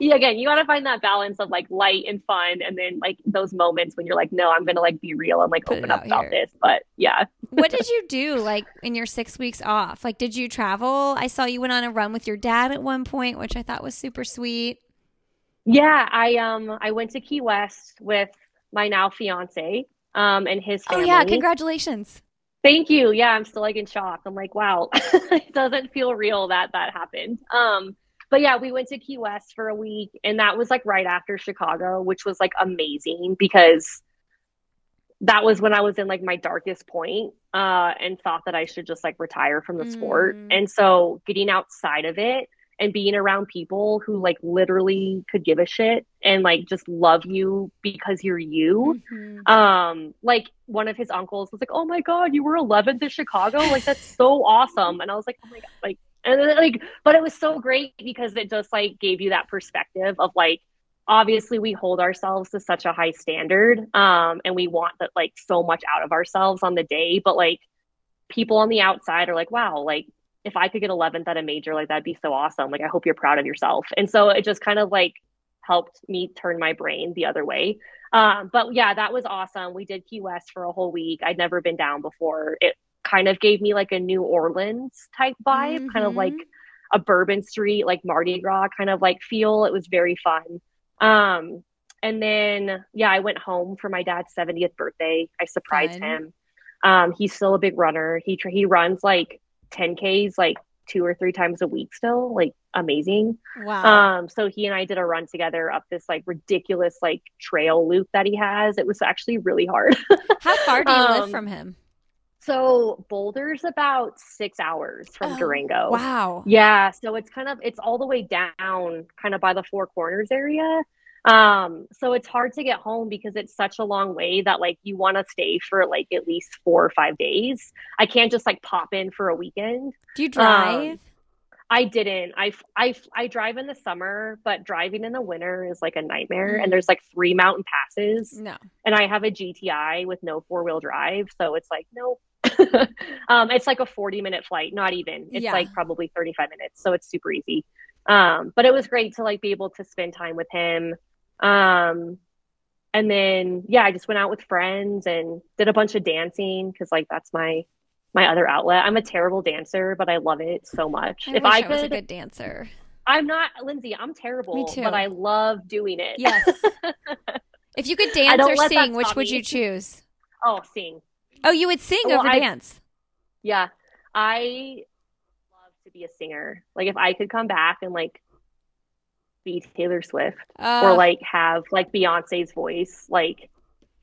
yeah. Again, you got to find that balance of like light and fun, and then like those moments when you're like, no, I'm gonna like be real and like Put open up out about this. But yeah, what did you do like in your six weeks off? Like, did you travel? I saw you went on a run with your dad at one point, which I thought was super sweet. yeah. I um I went to Key West with my now fiance um and his Oh yeah, congratulations. Thank you. Yeah, I'm still like in shock. I'm like, wow, it doesn't feel real that that happened. Um, but yeah, we went to Key West for a week, and that was like right after Chicago, which was like amazing because that was when I was in like my darkest point, uh, and thought that I should just like retire from the sport. Mm. And so getting outside of it and being around people who like literally could give a shit and like just love you because you're you. Mhm. um like one of his uncles was like oh my god you were 11th in chicago? Like that's so awesome. And i was like oh my god like and then, like but it was so great because it just like gave you that perspective of like obviously we hold ourselves to such a high standard um and we want that like so much out of ourselves on the day but like people on the outside are like wow like if i could get 11th at a major like that'd be so awesome like i hope you're proud of yourself and so it just kind of like helped me turn my brain the other way um, but yeah, that was awesome. We did Key West for a whole week. I'd never been down before. It kind of gave me like a New Orleans type vibe, kind of Mhm. like a Bourbon Street, like Mardi Gras kind of like feel. It was very fun. Um, and then yeah, I went home for my dad's 70th birthday. I surprised Fun. him. Um, he's still a big runner. He he runs like 10Ks like two or three times a week still, like amazing. Wow. Um, so he and I did a run together up this like ridiculous like trail loop that he has. It was actually really hard. How far do you live um, from him? so Boulder's about six hours from Oh, Durango. Wow. Yeah, so it's kind of it's all the way down, kind of by the Four Corners area. Um, so it's hard to get home because it's such a long way that like you want to stay for like at least four or five days. I can't just like pop in for a weekend. Do you drive? I didn't. I, I, I drive in the summer, but driving in the winter is like a nightmare. Mm. And there's like three mountain passes, no. and I have a GTI with no four wheel drive, so it's like nope. um, it's like a 40 minute flight, not even. It's Yeah. like probably 35 minutes, so it's super easy. Um, but it was great to like be able to spend time with him. Um, and then yeah, I just went out with friends and did a bunch of dancing because like that's my my other outlet. I'm a terrible dancer, but I love it so much. I if I I was a could, good dancer. I'm not Lindsey. I'm terrible, Me too. but I love doing it. Yes. if you could dance or sing, which would me. you choose? oh, sing. Oh, you would sing Well, over I- dance. Yeah, I love to be a singer. Like if I could come back and like be Taylor Swift Uh, or like have like Beyonce's voice, like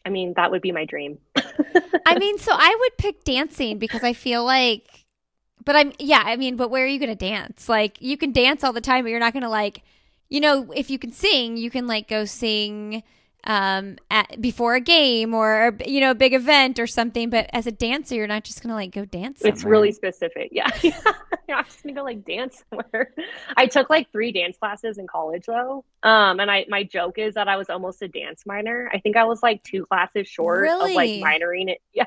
I mean that would be my dream. I mean, so I would pick dancing because I feel like, but I'm, yeah, I mean, but where are you going to dance? Like, you can dance all the time, but you're not going to, like, you know, if you can sing, you can, like, go sing um at before a game or you know a big event or something but as a dancer you're not just gonna like go dance It's really specific. Yeah. I'm just gonna go like dance somewhere. I took like three dance classes in college though. Um and I my joke is that I was almost a dance minor. I think I was like two classes short of like minoring it. Yeah.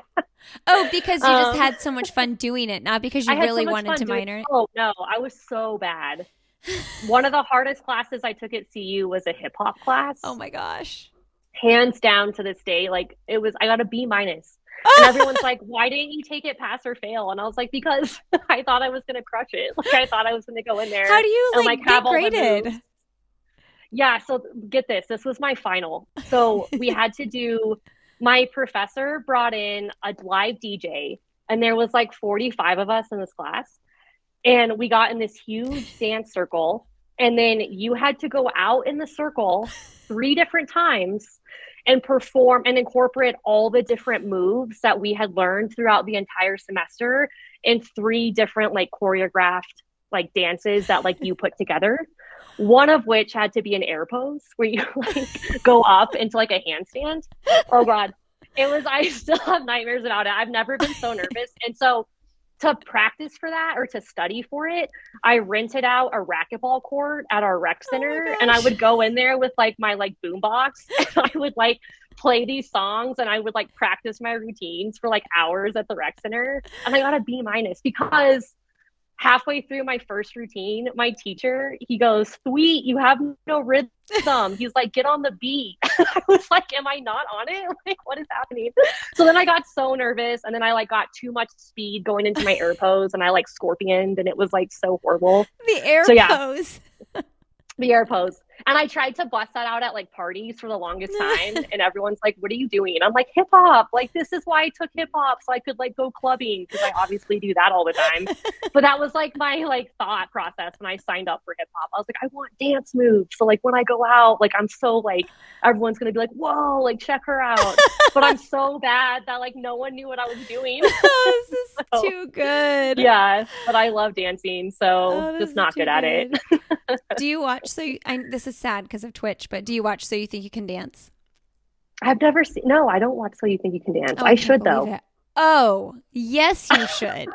oh because you just Um, had so much fun doing it not because you had so really wanted to minor it Oh no, I was so bad. One of the hardest classes I took at CU was a hip hop class. oh my gosh Hands down to this day, like it was I got a B minus. And everyone's like, "Why didn't you take it pass or fail?" And I was like, "Because I thought I was gonna crush it. Like I thought I was gonna go in there." how do you and, like, like, get graded. Yeah, so get this. This was my final. So we had to do my professor brought in a live DJ and there was like 45 of us in this class. And we got in this huge dance circle and then you had to go out in the circle three different times and perform and incorporate all the different moves that we had learned throughout the entire semester in three different like choreographed like dances that like you put together. One of which had to be an air pose where you like go up into like a handstand. Oh god. It was i still have nightmares about it. I've never been so nervous. And so to practice for that or to study for it, I rented out a racquetball court at our rec Oh center and I would go in there with like my like boombox and I would like play these songs and I would like practice my routines for like hours at the rec center and I got a B minus because halfway through my first routine, my teacher, he goes, Sweet, you have no rhythm. He's like, Get on the beat. I was like, Am I not on it? Like, what is happening? So then I got so nervous and then I like got too much speed going into my air pose and I like scorpioned and it was like so horrible. The air So, yeah. pose. The air pose. And I tried to bust that out at like parties for the longest time. and everyone's like, What are you doing? And I'm like, Hip hop. Like, this is why I took hip hop. So I could like go clubbing because I obviously do that all the time. but that was like my like thought process when I signed up for hip hop. I was like, I want dance moves. So like when I go out, like I'm so like everyone's gonna be like, Whoa, like check her out. but I'm so bad that like no one knew what I was doing. oh, this is So, too good. yeah. But I love dancing, so Oh, just not too good at it. do you watch? So I, this is sad because of Twitch, but do you watch So You Think You Can Dance? I've never seen no, I don't watch So You Think You Can Dance. Oh, I can't should though. it. Oh, yes, you should.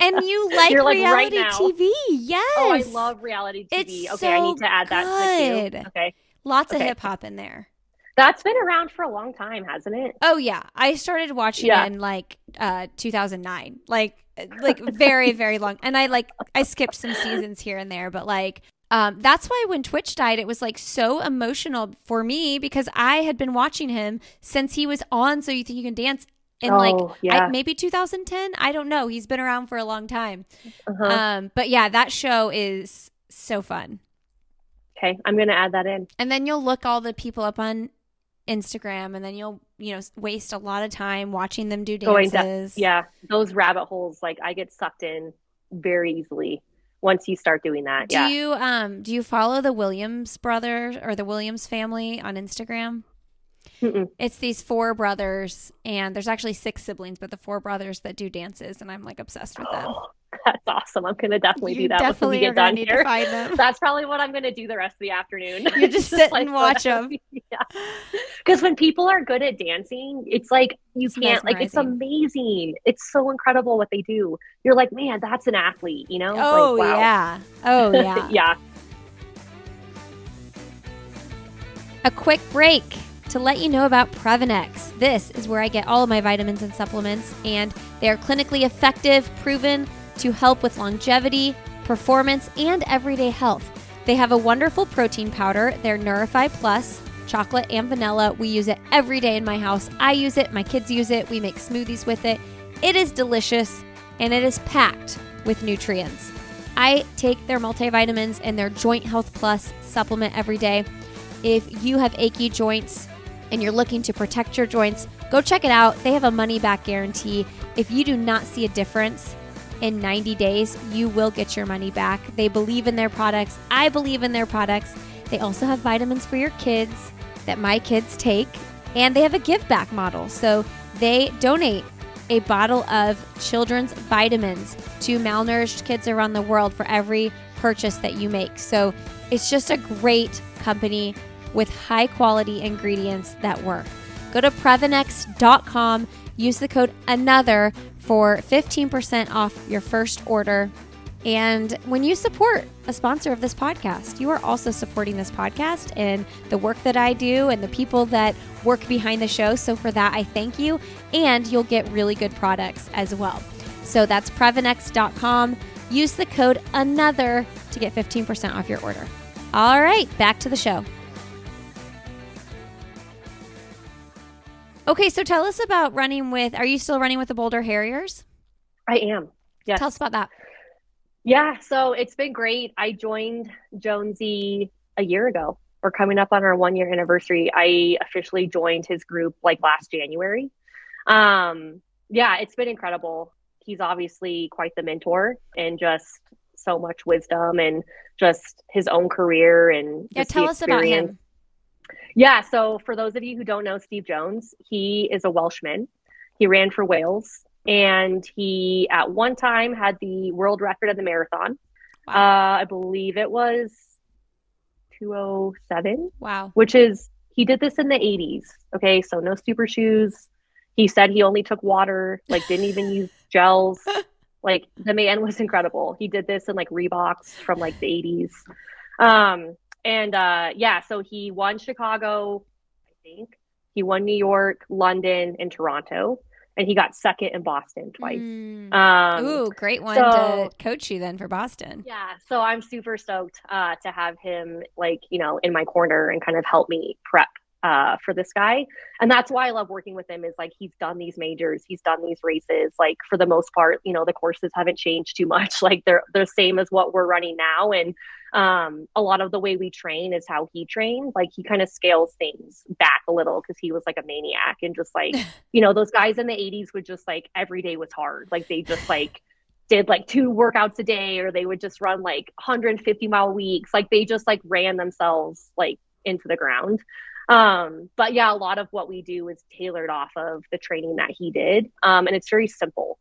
and you like like, reality now. TV. Yes. Oh, I love reality TV. It's okay, I so need to add that to the good. Okay. Lots of hip hop in there. That's been around for a long time, hasn't it? Oh yeah, I started watching Yeah. it in like uh 2009. Like like very very long. And I like I skipped some seasons here and there, but like um that's why when Twitch died it was like so emotional for me because I had been watching him since he was on So You Think You Can Dance in like oh, yeah. I, maybe 2010. I don't know. He's been around for a long time. uh-huh. Um but yeah, that show is so fun. okay, I'm gonna add that in. And then you'll look all the people up on Instagram and then you'll, you know, waste a lot of time watching them do Going dances. Yeah, those rabbit holes, like I get sucked in very easily once you start doing that. Do yeah. you um do you follow the Williams brothers or the Williams family on Instagram? Mm-mm. It's these four brothers and there's actually six siblings, but the four brothers that do dances and I'm like obsessed with them. That's awesome. I'm gonna definitely you do that once we get done here. to. That's probably what I'm gonna do the rest of the afternoon. You just sit and watch them. Yeah. Because when people are good at dancing, it's like you It's can't like it's amazing. It's so incredible what they do. You're like, man, that's an athlete, you know? Oh like, wow. yeah. Oh yeah. yeah. A quick break to let you know about Previnex. This is where I get all of my vitamins and supplements, and they are clinically effective, proven to help with longevity, performance, and everyday health. They have a wonderful protein powder, their Nourify Plus, chocolate and vanilla. We use it every day in my house. I use it, my kids use it, we make smoothies with it. It is delicious and it is packed with nutrients. I take their multivitamins and their Joint Health Plus supplement every day. If you have achy joints and you're looking to protect your joints, go check it out. They have a money back guarantee. If you do not see a difference in 90 days, you will get your money back. They believe in their products. I believe in their products. They also have vitamins for your kids that my kids take, and they have a give back model. So they donate a bottle of children's vitamins to malnourished kids around the world for every purchase that you make. So it's just a great company with high quality ingredients that work. Go to Previnex.com, use the code ANOTHER for 15% off your first order. And when you support a sponsor of this podcast, you are also supporting this podcast and the work that I do and the people that work behind the show. So, for that, I thank you. And you'll get really good products as well. So, that's Previnex.com. Use the code ANOTHER to get 15% off your order. All right, back to the show. Okay, so tell us about running with. Are you still running with the Boulder Harriers? I am. Yeah. Tell us about that. Yeah, so it's been great. I joined Jonesy a year ago. We're coming up on our one year anniversary. I officially joined his group like last January. Um, yeah, it's been incredible. He's obviously quite the mentor and just so much wisdom and just his own career and Yeah, tell us about him. Yeah, so for those of you who don't know Steve Jones, he is a Welshman. He ran for Wales and he at one time had the world record of the marathon. Wow. Uh, I believe it was 207, Wow. which is he did this in the 80s. Okay, so no super shoes. He said he only took water, like didn't even use gels. Like the man was incredible. He did this in like Reeboks from like the 80s. Um, and uh, yeah, so he won Chicago, I think. He won New York, London, and Toronto. And he got second in Boston twice. Mm. Um, Ooh, great one so- to coach you then for Boston. yeah, so I'm super stoked uh, to have him like you know in my corner and kind of help me prep uh, for this guy. And that's why I love working with him. Is like he's done these majors, he's done these races. Like for the most part, you know, the courses haven't changed too much. Like they're they're same as what we're running now. And um, a lot of the way we train is how he trained. Like he kind of scales things back a little because he was like a maniac and just like you know those guys in the 80s would just like every day was hard. Like they just like did like two workouts a day or they would just run like 150 mile weeks like they just like ran themselves like into the ground um but yeah a lot of what we do is tailored off of the training that he did um and it's very simple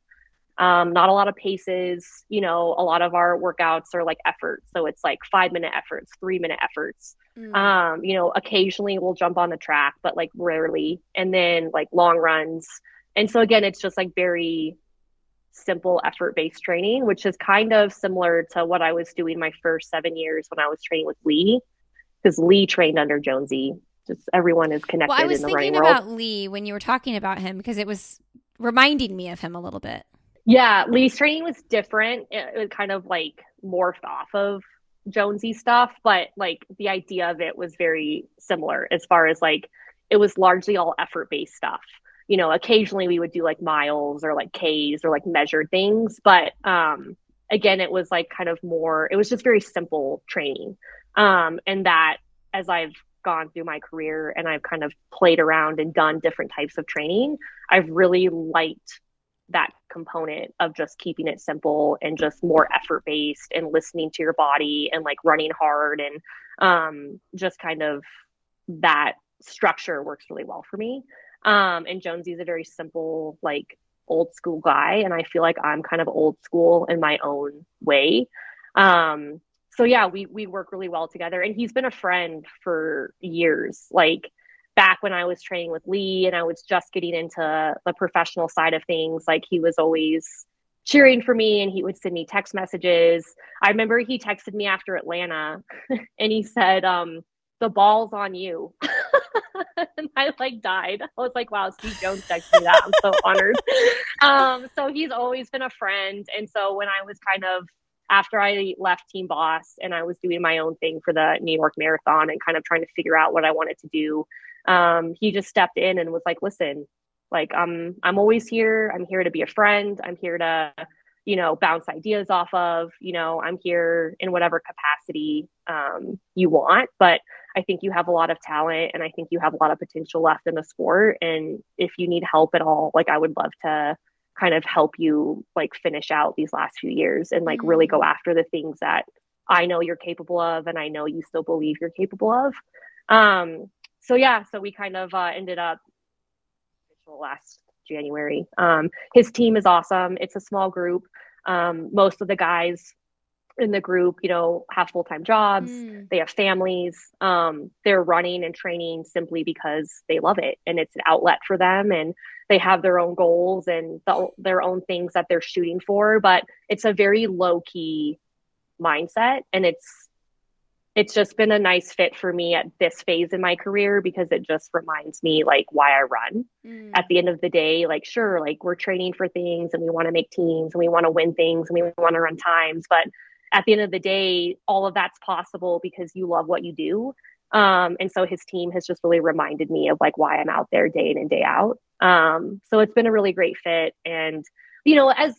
um not a lot of paces you know a lot of our workouts are like efforts. So it's like five minute efforts three minute efforts. Mm. um you know occasionally we'll jump on the track but like rarely. And then like long runs. And so again it's just like very simple effort based training which is kind of similar to what i was doing my first seven years when i was training with lee because lee trained under jonesy. Just everyone is connected Well, I was in the running thinking world. about Lee when you were talking about him because it was reminding me of him a little bit. Yeah, Lee's training was different. It, it kind of like morphed off of Jonesy stuff, but like the idea of it was very similar as far as like it was largely all effort based stuff. You know, occasionally we would do like miles or like Ks or like measured things, but um again it was like kind of more it was just very simple training. Um and that as I've gone through my career and I've kind of played around and done different types of training, I've really liked that component of just keeping it simple and just more effort based and listening to your body and like running hard and um, just kind of that structure works really well for me. Um, and Jonesy's a very simple, like old school guy. And I feel like I'm kind of old school in my own way. Um, so yeah, we, we work really well together and he's been a friend for years. Like back when I was training with Lee and I was just getting into the professional side of things, like he was always cheering for me and he would send me text messages. I remember he texted me after Atlanta and he said, um, the ball's on you. and I like died. I was like, wow, Steve Jones texted me that. I'm so honored. Um, so he's always been a friend. And so when I was kind of after I left Team Boss and I was doing my own thing for the New York Marathon and kind of trying to figure out what I wanted to do, um, he just stepped in and was like, "Listen, like I'm I'm always here. I'm here to be a friend. I'm here to, you know, bounce ideas off of. You know, I'm here in whatever capacity um, you want, but." I think you have a lot of talent and I think you have a lot of potential left in the sport. And if you need help at all, like I would love to kind of help you like finish out these last few years and like really go after the things that I know you're capable of and I know you still believe you're capable of. Um, so yeah, so we kind of uh, ended up last January. Um, his team is awesome. It's a small group. Um, most of the guys in the group, you know, have full time jobs. Mm. They have families. Um, they're running and training simply because they love it and it's an outlet for them. And they have their own goals and the, their own things that they're shooting for. But it's a very low key mindset, and it's it's just been a nice fit for me at this phase in my career because it just reminds me like why I run. Mm. At the end of the day, like sure, like we're training for things and we want to make teams and we want to win things and we want to run times, but at the end of the day, all of that's possible because you love what you do. Um, and so his team has just really reminded me of like why I'm out there day in and day out. Um, so it's been a really great fit. And, you know, as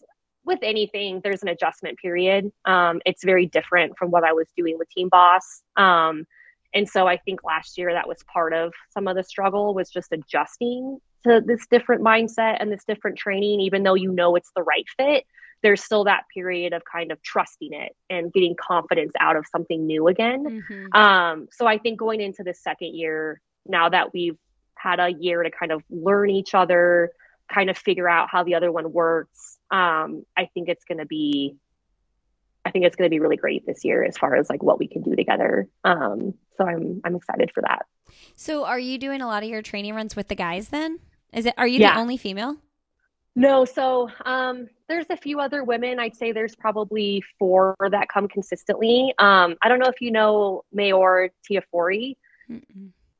with anything, there's an adjustment period. Um, it's very different from what I was doing with Team Boss. Um, and so I think last year that was part of some of the struggle was just adjusting to this different mindset and this different training, even though you know it's the right fit there's still that period of kind of trusting it and getting confidence out of something new again. Mhm. Um, so I think going into the second year, now that we've had a year to kind of learn each other, kind of figure out how the other one works, um, I think it's going to be, I think it's going to be really great this year as far as like what we can do together. Um, so I'm I'm excited for that. So, are you doing a lot of your training runs with the guys then? Is it? Are you Yeah. the only female? No, so um, there's a few other women. I'd say there's probably four that come consistently. Um, I don't know if you know Maor Tiyouri.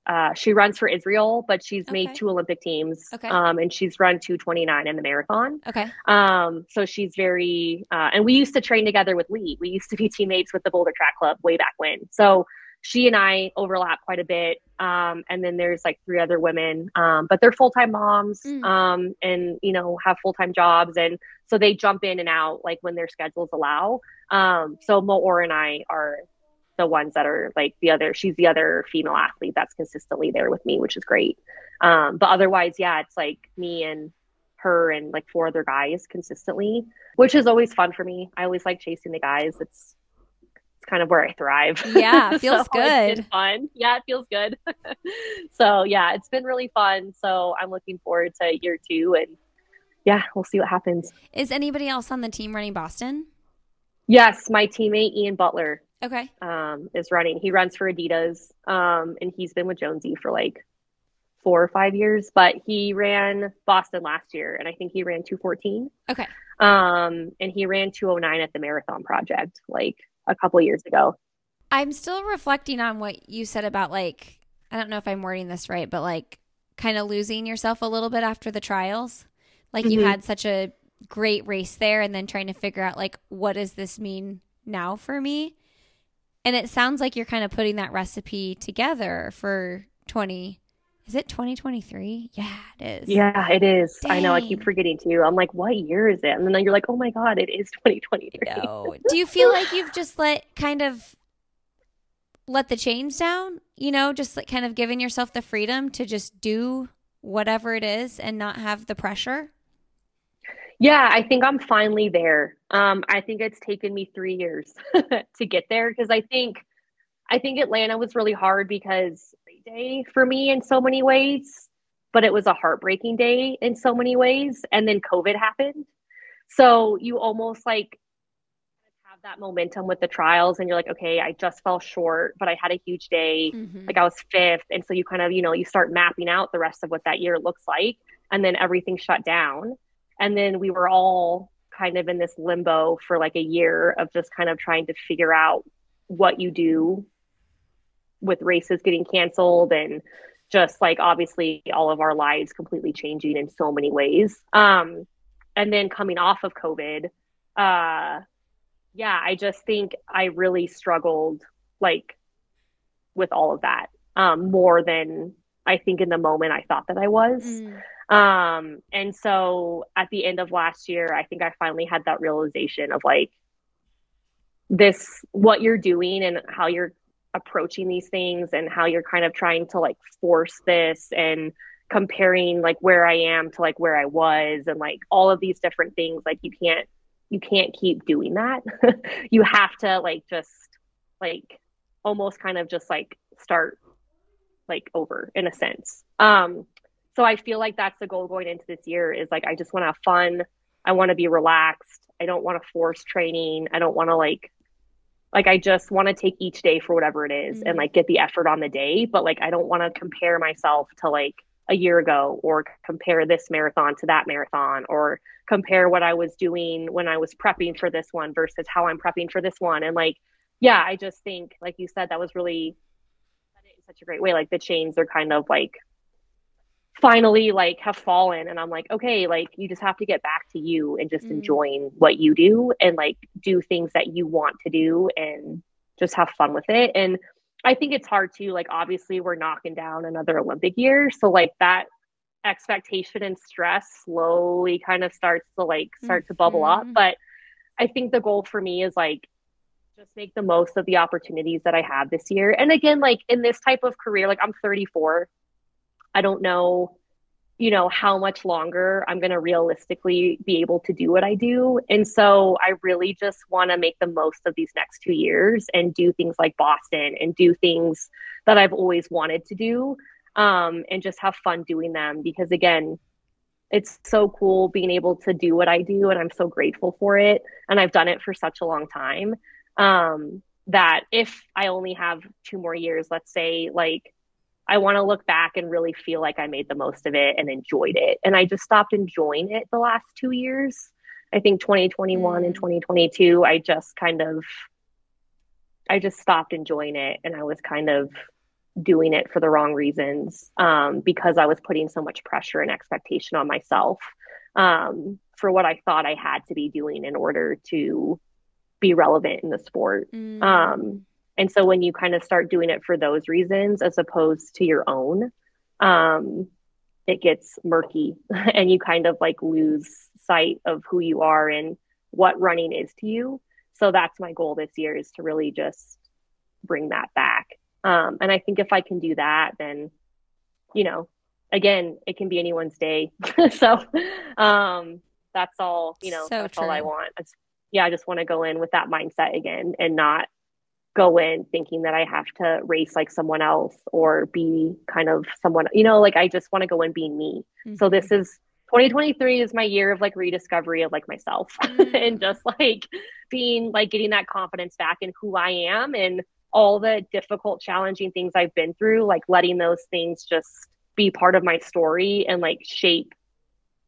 Uh, she runs for Israel, but she's okay. made two Olympic teams. Okay. Um, and she's run 229 in the marathon. Okay. Um, so she's very, uh, and we used to train together with Lee. We used to be teammates with the Boulder Track Club way back when. So she and I overlap quite a bit. Um, and then there's like three other women, um, but they're full time moms, mm. um, and you know have full time jobs, and so they jump in and out like when their schedules allow. Um, so Maor and I are the ones that are like the other. She's the other female athlete that's consistently there with me, which is great. Um, but otherwise, yeah, it's like me and her and like four other guys consistently, which is always fun for me. I always like chasing the guys. It's it's kind of where I thrive. Yeah, feels so good. fun. Yeah, it feels good. so yeah, it's been really fun. So I'm looking forward to year two and yeah, we'll see what happens. Is anybody else on the team running Boston? Yes, my teammate Ian Butler. Okay. Um, is running. He runs for Adidas. Um, and he's been with Jonesy for like four or five years, but he ran Boston last year and I think he ran 214. Okay. Um, and he ran 209 at the marathon project. Like a couple years ago. I'm still reflecting on what you said about like I don't know if I'm wording this right, but like kind of losing yourself a little bit after the trials. Like mm-hmm. you had such a great race there and then trying to figure out like what does this mean now for me? And it sounds like you're kind of putting that recipe together for 20 is it 2023? Yeah, it is. Yeah, it is. Dang. I know. I keep forgetting to. I'm like, what year is it? And then you're like, oh my God, it is 2023. No. Do you feel like you've just let kind of let the chains down? You know, just like kind of giving yourself the freedom to just do whatever it is and not have the pressure? Yeah, I think I'm finally there. Um, I think it's taken me three years to get there because I think I think Atlanta was really hard because day for me in so many ways, but it was a heartbreaking day in so many ways. And then COVID happened. So you almost like have that momentum with the trials and you're like, okay, I just fell short, but I had a huge day. Mm-hmm. Like I was fifth. And so you kind of, you know, you start mapping out the rest of what that year looks like. And then everything shut down. And then we were all kind of in this limbo for like a year of just kind of trying to figure out what you do with races getting canceled and just like obviously all of our lives completely changing in so many ways. Um, and then coming off of COVID, uh, yeah, I just think I really struggled like with all of that um, more than I think in the moment I thought that I was. Mm. Um, and so at the end of last year, I think I finally had that realization of like this, what you're doing and how you're approaching these things and how you're kind of trying to like force this and comparing like where I am to like where I was and like all of these different things like you can't you can't keep doing that. you have to like just like almost kind of just like start like over in a sense. Um so I feel like that's the goal going into this year is like I just want to have fun. I want to be relaxed. I don't want to force training. I don't want to like like I just want to take each day for whatever it is mm-hmm. and like get the effort on the day, but like I don't want to compare myself to like a year ago or compare this marathon to that marathon or compare what I was doing when I was prepping for this one versus how I'm prepping for this one and like yeah, I just think like you said that was really such a great way like the chains are kind of like finally like have fallen and i'm like okay like you just have to get back to you and just mm. enjoying what you do and like do things that you want to do and just have fun with it and i think it's hard too like obviously we're knocking down another olympic year so like that expectation and stress slowly kind of starts to like start mm-hmm. to bubble up mm-hmm. but i think the goal for me is like just make the most of the opportunities that i have this year and again like in this type of career like i'm 34 I don't know, you know, how much longer I'm going to realistically be able to do what I do. And so I really just want to make the most of these next two years and do things like Boston and do things that I've always wanted to do um, and just have fun doing them because, again, it's so cool being able to do what I do, and I'm so grateful for it. And I've done it for such a long time um, that if I only have two more years, let's say, like I want to look back and really feel like I made the most of it and enjoyed it. And I just stopped enjoying it the last two years. I think 2021 mm. and 2022, I just kind of, I just stopped enjoying it and I was kind of doing it for the wrong reasons um, because I was putting so much pressure and expectation on myself um, for what I thought I had to be doing in order to be relevant in the sport. Mm. Um, and so when you kind of start doing it for those reasons as opposed to your own, um, it gets murky and you kind of like lose sight of who you are and what running is to you. So that's my goal this year is to really just bring that back. Um, and I think if I can do that, then, you know, again, it can be anyone's day. so um, that's all, you know, so that's true. all I want. It's, yeah, I just want to go in with that mindset again and not go in thinking that I have to race like someone else or be kind of someone, you know, like I just want to go in being me. Mm-hmm. So this is 2023 is my year of like rediscovery of like myself mm-hmm. and just like being like getting that confidence back in who I am and all the difficult, challenging things I've been through, like letting those things just be part of my story and like shape,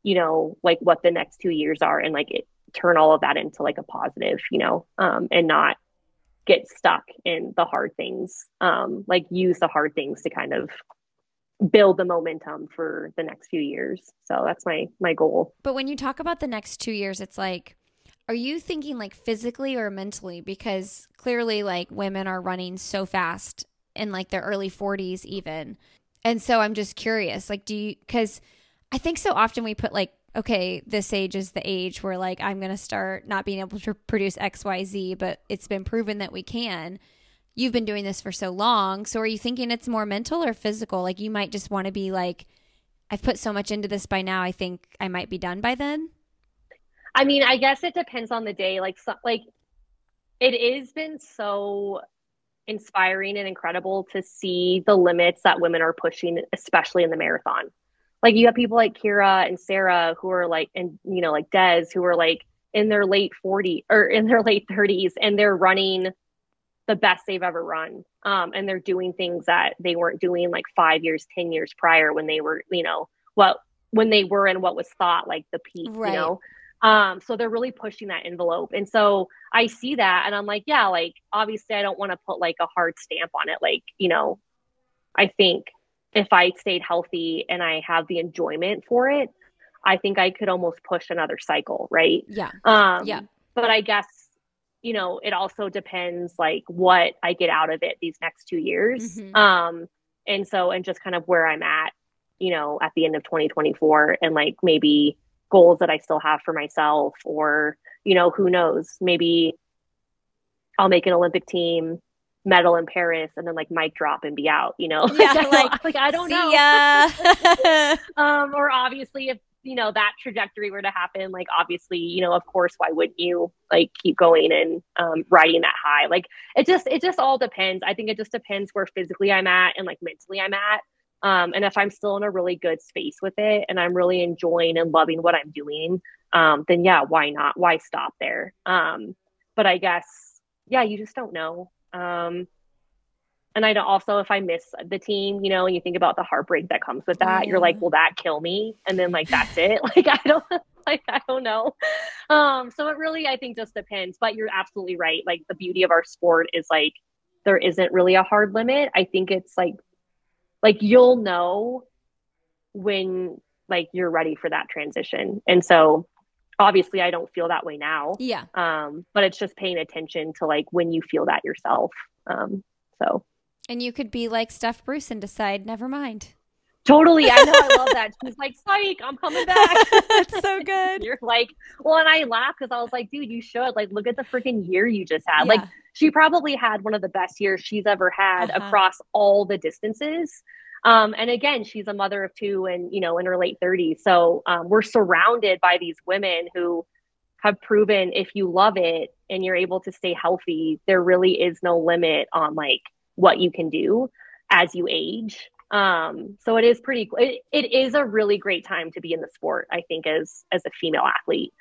you know, like what the next two years are and like it, turn all of that into like a positive, you know, um, and not get stuck in the hard things. Um, like use the hard things to kind of build the momentum for the next few years. So that's my my goal. But when you talk about the next two years, it's like are you thinking like physically or mentally? Because clearly, like women are running so fast in like their early 40s, even. And so I'm just curious, like, do you, because I think so often we put like, okay, this age is the age where like I'm going to start not being able to produce XYZ, but it's been proven that we can. You've been doing this for so long. So are you thinking it's more mental or physical? Like you might just want to be like, I've put so much into this by now, I think I might be done by then. I mean, I guess it depends on the day. Like, so, like it has been so inspiring and incredible to see the limits that women are pushing, especially in the marathon. Like you have people like Keira and Sara who are like, and you know, like Des who are like in their late 40 or in their late 30s, and they're running the best they've ever run. Um, and they're doing things that they weren't doing like five years, 10 years prior when they were, you know, what when they were in what was thought like the peak, right. you know. Um, so they're really pushing that envelope. And so I see that and I'm like, yeah, like obviously I don't want to put like a hard stamp on it. Like, you know, I think if I stayed healthy and I have the enjoyment for it, I think I could almost push another cycle, right? Yeah. Um, yeah. But I guess, you know, it also depends like what I get out of it these next two years. Mm-hmm. Um, and so, and just kind of where I'm at, you know, at the end of 2024 and like maybe goals that I still have for myself, or, you know, who knows, maybe I'll make an Olympic team medal in Paris and then like mic drop and be out, you know? Yeah, like, like I don't know. um, or obviously if, you know, that trajectory were to happen, like obviously, you know, of course, why wouldn't you like keep going and um, riding that high? Like it just, it just all depends. I think it just depends where physically I'm at and like mentally I'm at. Um, and if I'm still in a really good space with it and I'm really enjoying and loving what I'm doing, um, then yeah, why not? Why stop there? Um, but I guess, yeah, you just don't know. Um, and I also, if I miss the team, you know, and you think about the heartbreak that comes with that, yeah. you're like, will that kill me? And then like, that's it. like, I don't, like, I don't know. Um, so it really, I think just depends, but you're absolutely right. Like the beauty of our sport is like, there isn't really a hard limit. I think it's like like you'll know when like you're ready for that transition. And so obviously I don't feel that way now. Yeah. Um, but it's just paying attention to like when you feel that yourself. Um, so and you could be like Steph Bruce and decide, never mind. Totally. I know. I love that. She's like, psych, I'm coming back. That's so good. You're like, well, and I laugh because I was like, dude, you should. Like, look at the freaking year you just had. Yeah. Like, she probably had one of the best years she's ever had uh-huh. across all the distances. Um, and again, she's a mother of two and, you know, in her late 30s. So um, we're surrounded by these women who have proven if you love it and you're able to stay healthy, there really is no limit on like what you can do as you age. Um, so it is pretty, it, it is a really great time to be in the sport, I think, as, as a female athlete.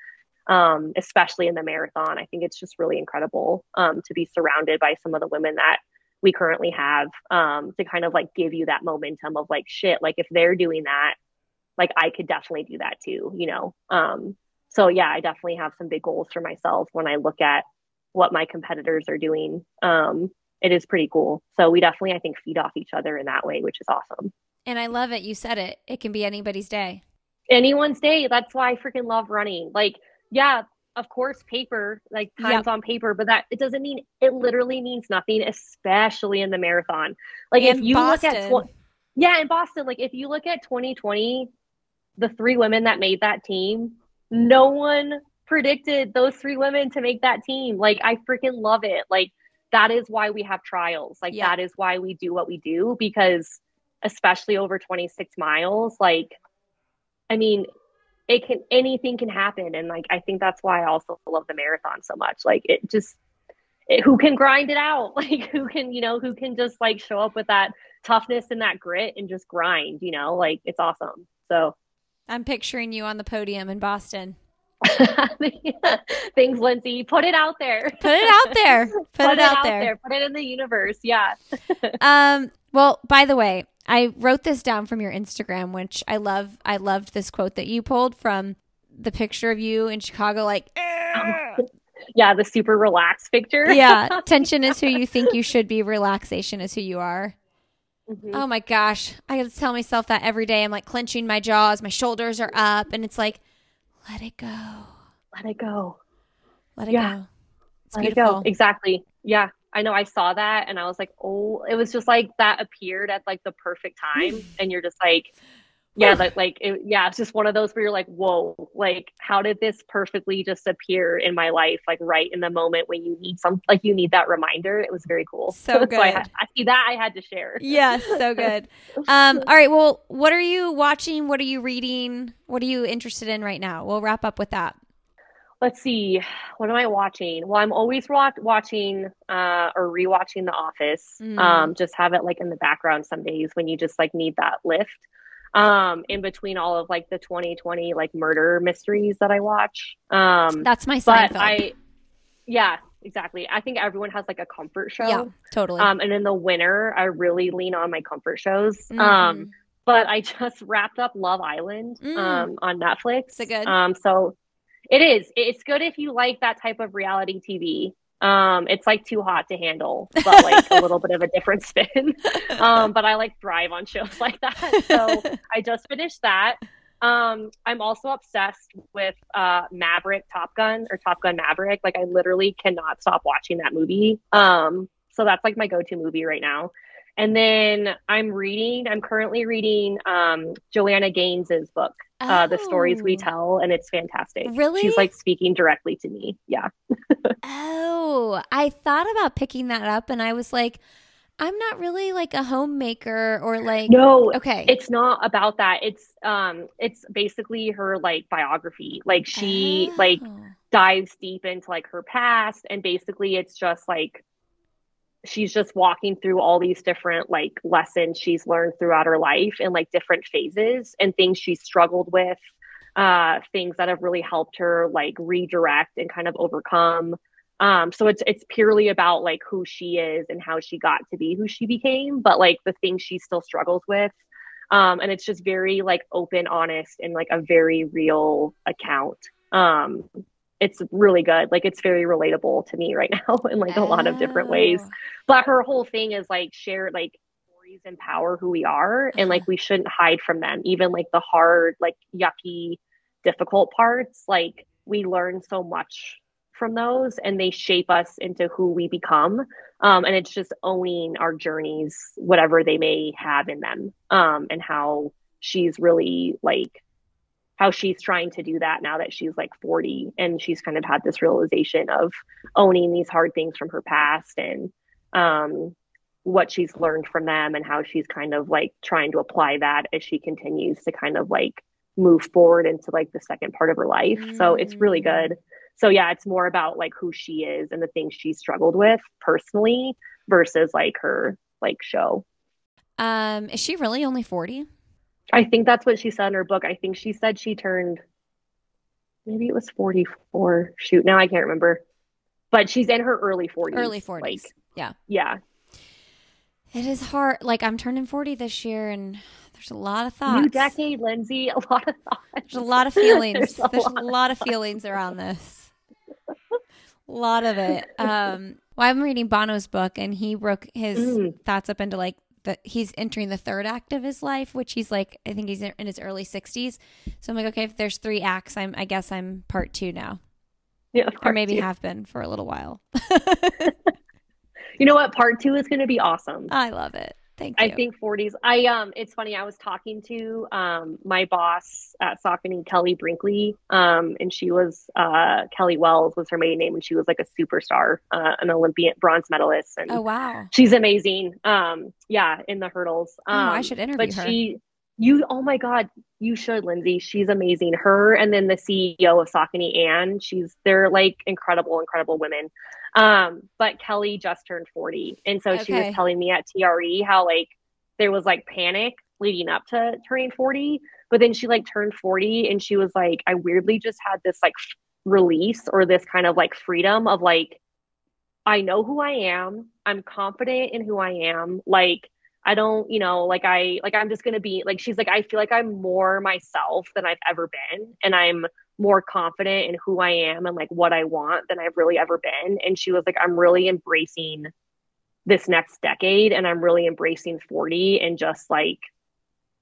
Um, especially in the marathon. I think it's just really incredible um, to be surrounded by some of the women that we currently have um, to kind of like give you that momentum of like shit like if they're doing that like i could definitely do that too you know? Um, so yeah i definitely have some big goals for myself when i look at what my competitors are doing. Um, it is pretty cool. So we definitely i think feed off each other in that way which is awesome. And i love it. You said it. It can be anybody's day. Anyone's day. That's why i freaking love running. Like yeah of course paper like times yep. on paper but that it doesn't mean it literally means nothing especially in the marathon like in if you Boston. look at tw- yeah in boston like if you look at 2020 the three women that made that team no one predicted those three women to make that team like i freaking love it like that is why we have trials like Yeah. that is why we do what we do because especially over 26 miles like i mean it can anything can happen. And like i think that's why i also love the marathon so much. Like it just it, who can grind it out? Like who can you know who can just like show up with that toughness and that grit and just grind you know? Like it's awesome. So. I'm picturing you on the podium in boston. Thanks lindsey. Put it out there. Put it out there. Put, it, out, there. there. put it in the universe. Yeah. Um well by the way i wrote this down from your instagram which i love i loved this quote that you pulled from the picture of you in chicago like yeah the super relaxed picture yeah tension is who you think you should be relaxation is who you are Mhm. oh my gosh i gotta tell myself that every day i'm like clenching my jaws my shoulders are up and it's like let it go let it go let it Yeah. go it's Let it go. Exactly. Yeah. I know I saw that and I was like, oh, it was just like that appeared at like the perfect time. and you're just like, yeah, like, like it, yeah, it's just one of those where you're like, whoa, like, how did this perfectly just appear in my life, like right in the moment when you need some, like, you need that reminder? It was very cool. So I, good. had- I see that I had to share. yes so good um all right well what are you watching what are you reading what are you interested in right now we'll wrap up with that Let's see. What am I watching? Well, I'm always wa- watching uh, or rewatching The Office. Mm. Um, just have it like in the background some days when you just like need that lift. Um, in between all of like the 2020 like murder mysteries that I watch. Um, that's my but Seinfeld. I, yeah, exactly. I think everyone has like a comfort show. yeah totally Um, and in the winter, I really lean on my comfort shows. Um, but I just wrapped up Love Island Mm. um, on Netflix. It good? Um, so it is. It's good if you like that type of reality TV. Um, it's like too hot to handle, but like a little bit of a different spin. Um, but I like thrive on shows like that. So I just finished that. Um, I'm also obsessed with uh, Maverick Top Gun or Top Gun Maverick. Like I literally cannot stop watching that movie. Um, so that's like my go-to movie right now. And then I'm reading. I'm currently reading um, Joanna Gaines's book, uh, "The Stories We Oh. Tell," and it's fantastic. Really? She's like speaking directly to me. Yeah. Oh, I thought about picking that up and I was like, I'm not really like a homemaker or like No, okay. it's not about that. It's um, it's basically her like biography. Like she like Oh. dives deep into like her past and basically it's just like she's just walking through all these different like lessons she's learned throughout her life and like different phases and things she's struggled with uh things that have really helped her like redirect and kind of overcome. Um so it's it's purely about like who she is and how she got to be who she became but like the things she still struggles with. Um and it's just very like open honest and like a very real account. Um it's really good. Like it's very relatable to me right now in like a lot of different ways. Oh. But her whole thing is like share like stories empower who we are and like we shouldn't hide from them. Even like the hard, like yucky, difficult parts, like we learn so much from those and they shape us into who we become. Um, and it's just owning our journeys, whatever they may have in them. Um, and how she's really like how she's trying to do that now that she's like 40 and she's kind of had this realization of owning these hard things from her past and um, what she's learned from them and how she's kind of like trying to apply that as she continues to kind of like move forward into like the second part of her life. So it's really Mm. good. So yeah, it's more about like who she is and the things she struggled with personally versus like her like show. Um, is she really only 40? I think that's what she said in her book. I think she said she turned maybe it was 44. Shoot, now I can't remember. But she's in her early 40s. Early 40s. Like, yeah. yeah. It is hard. Like I'm turning 40 this year and there's a lot of thoughts. New decade, Lindsey. A lot of thoughts. There's a lot of feelings. There's a there's lot. a lot of feelings around this. A lot of it. Um, well, I'm reading Bono's book, and he broke his Mm. thoughts up into like the he's entering the third act of his life, which he's like I think he's in his early 60s. So I'm like, okay, if there's three acts, I'm I guess I'm part two now, Yeah, or maybe yeah. have been for a little while. You know what? Part two is going to be awesome. I love it. Thank you. I think 40s. I um it's funny, I was talking to um my boss at Saucony, Kellie Brinkley. Um and she was uh Kellie Wells was her maiden name and she was like a superstar, uh an Olympian bronze medalist and Oh wow. she's amazing. Um yeah, in the hurdles. Oh, Um I should interview but her. she you oh my god, you should, Lindsey. She's amazing. Her and then the CEO of Saucony, Anne, she's they're like incredible, incredible women. Um, but Kellie just turned 40. And so she was telling me at TRE how like there was like panic leading up to turning 40. But then she like turned 40 and she was like, I weirdly just had this like release or this kind of like freedom of like, I know who I am. I'm confident in who I am. Like, I don't, you know, like I, like I'm just gonna be like, she's like, I feel like I'm more myself than I've ever been. And I'm more confident in who I am and like what I want than I've really ever been. And she was like, I'm really embracing this next decade and I'm really embracing 40 and just like,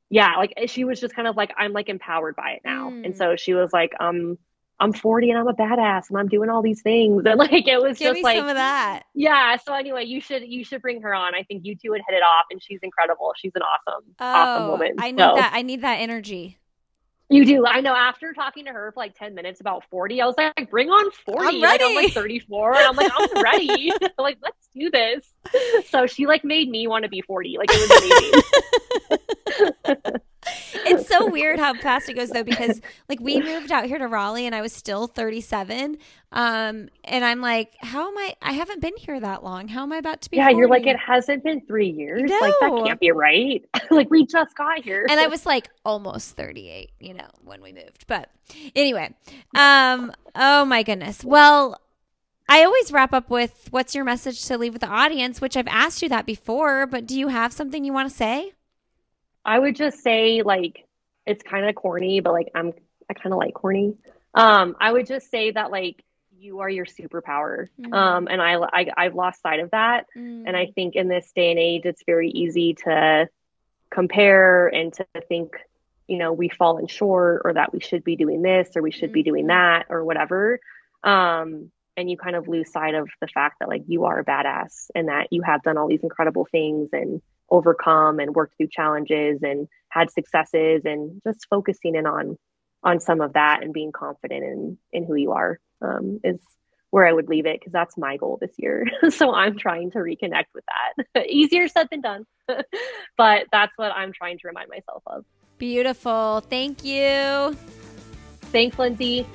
yeah, like she was just kind of like, I'm like empowered by it now. Mm. And so she was like, um, I'm 40 and I'm a badass and I'm doing all these things. And like, it was Give just like, some of that. yeah. So anyway, you should, you should bring her on. I think you two would hit it off and she's incredible. She's an awesome, awesome Oh, woman. I need So- that. I need that energy. You do. I know after talking to her for like 10 minutes about 40, I was like, bring on 40. I'm Like, I'm like 34. And I'm like, I'm ready. like, let's do this. So she like made me want to be 40. Like it was amazing. it's so weird how fast it goes though because like we moved out here to Raleigh and I was still 37 um and I'm like how am I I haven't been here that long how am I about to be yeah. You're like, it hasn't been three years. Like that can't be right. like we just got here. and I was like almost 38 you know when we moved but anyway um oh my goodness well I always wrap up with what's your message to leave with the audience which I've asked you that before but do you have something you want to say I would just say like it's kind of corny, but like I'm I kind of like corny. Um, I would just say that like you are your superpower. Mhm. Um, and I, I I've lost sight of that. And I think in this day and age, it's very easy to compare and to think, you know, we've fallen short or that we should be doing this or we should be doing Mhm. that or whatever. Um, and you kind of lose sight of the fact that like you are a badass and that you have done all these incredible things and overcome and worked through challenges and had successes and just focusing in on on some of that and being confident in in who you are um, is where I would leave it because that's my goal this year. so I'm trying to reconnect with that. Easier said than done, but that's what I'm trying to remind myself of. beautiful thank you Thanks, Lindsey.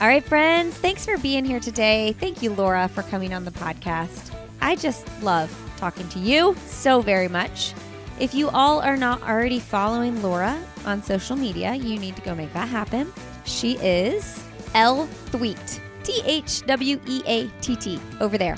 All right, friends, thanks for being here today. Thank you, Laura, for coming on the podcast. I just love talking to you so very much. If you all are not already following Laura on social media, you need to go make that happen. She is L Thweatt, T H W E A T T, over there.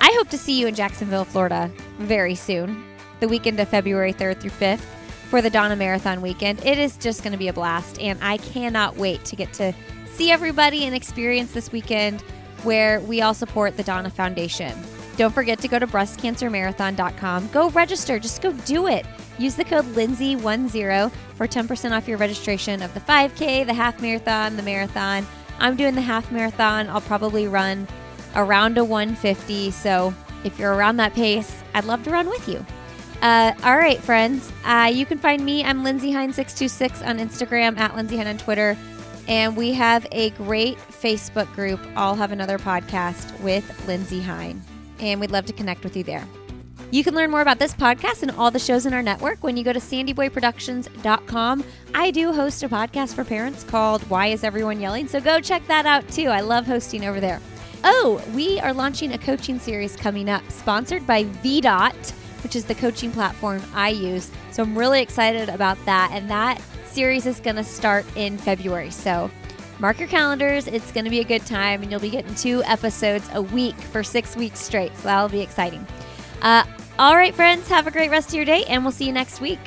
I hope to see you in Jacksonville, Florida very soon, the weekend of February 3rd through 5th for the Donna Marathon weekend. It is just going to be a blast, and I cannot wait to get to see everybody and experience this weekend where we all support the Donna Foundation. Don't forget to go to breastcancermarathon.com. Go register, just go do it. Use the code Lindsey10 for 10% off your registration of the 5K, the half marathon, the marathon. I'm doing the half marathon. I'll probably run around a 150. So if you're around that pace, I'd love to run with you. Uh, all right, friends. Uh, you can find me. I'm Lindsey Hein626 on Instagram, at Lindsey Hein on Twitter. And we have a great Facebook group, I'll Have Another Podcast with Lindsey Hein. And we'd love to connect with you there. You can learn more about this podcast and all the shows in our network when you go to sandyboyproductions.com. I do host a podcast for parents called Why Is Everyone Yelling? So go check that out too. I love hosting over there. Oh, we are launching a coaching series coming up, sponsored by VDOT, which is the coaching platform I use. So I'm really excited about that. And that series is going to start in February. So mark your calendars. It's going to be a good time, and you'll be getting two episodes a week for six weeks straight. So that'll be exciting. Uh, all right, friends, have a great rest of your day, and we'll see you next week.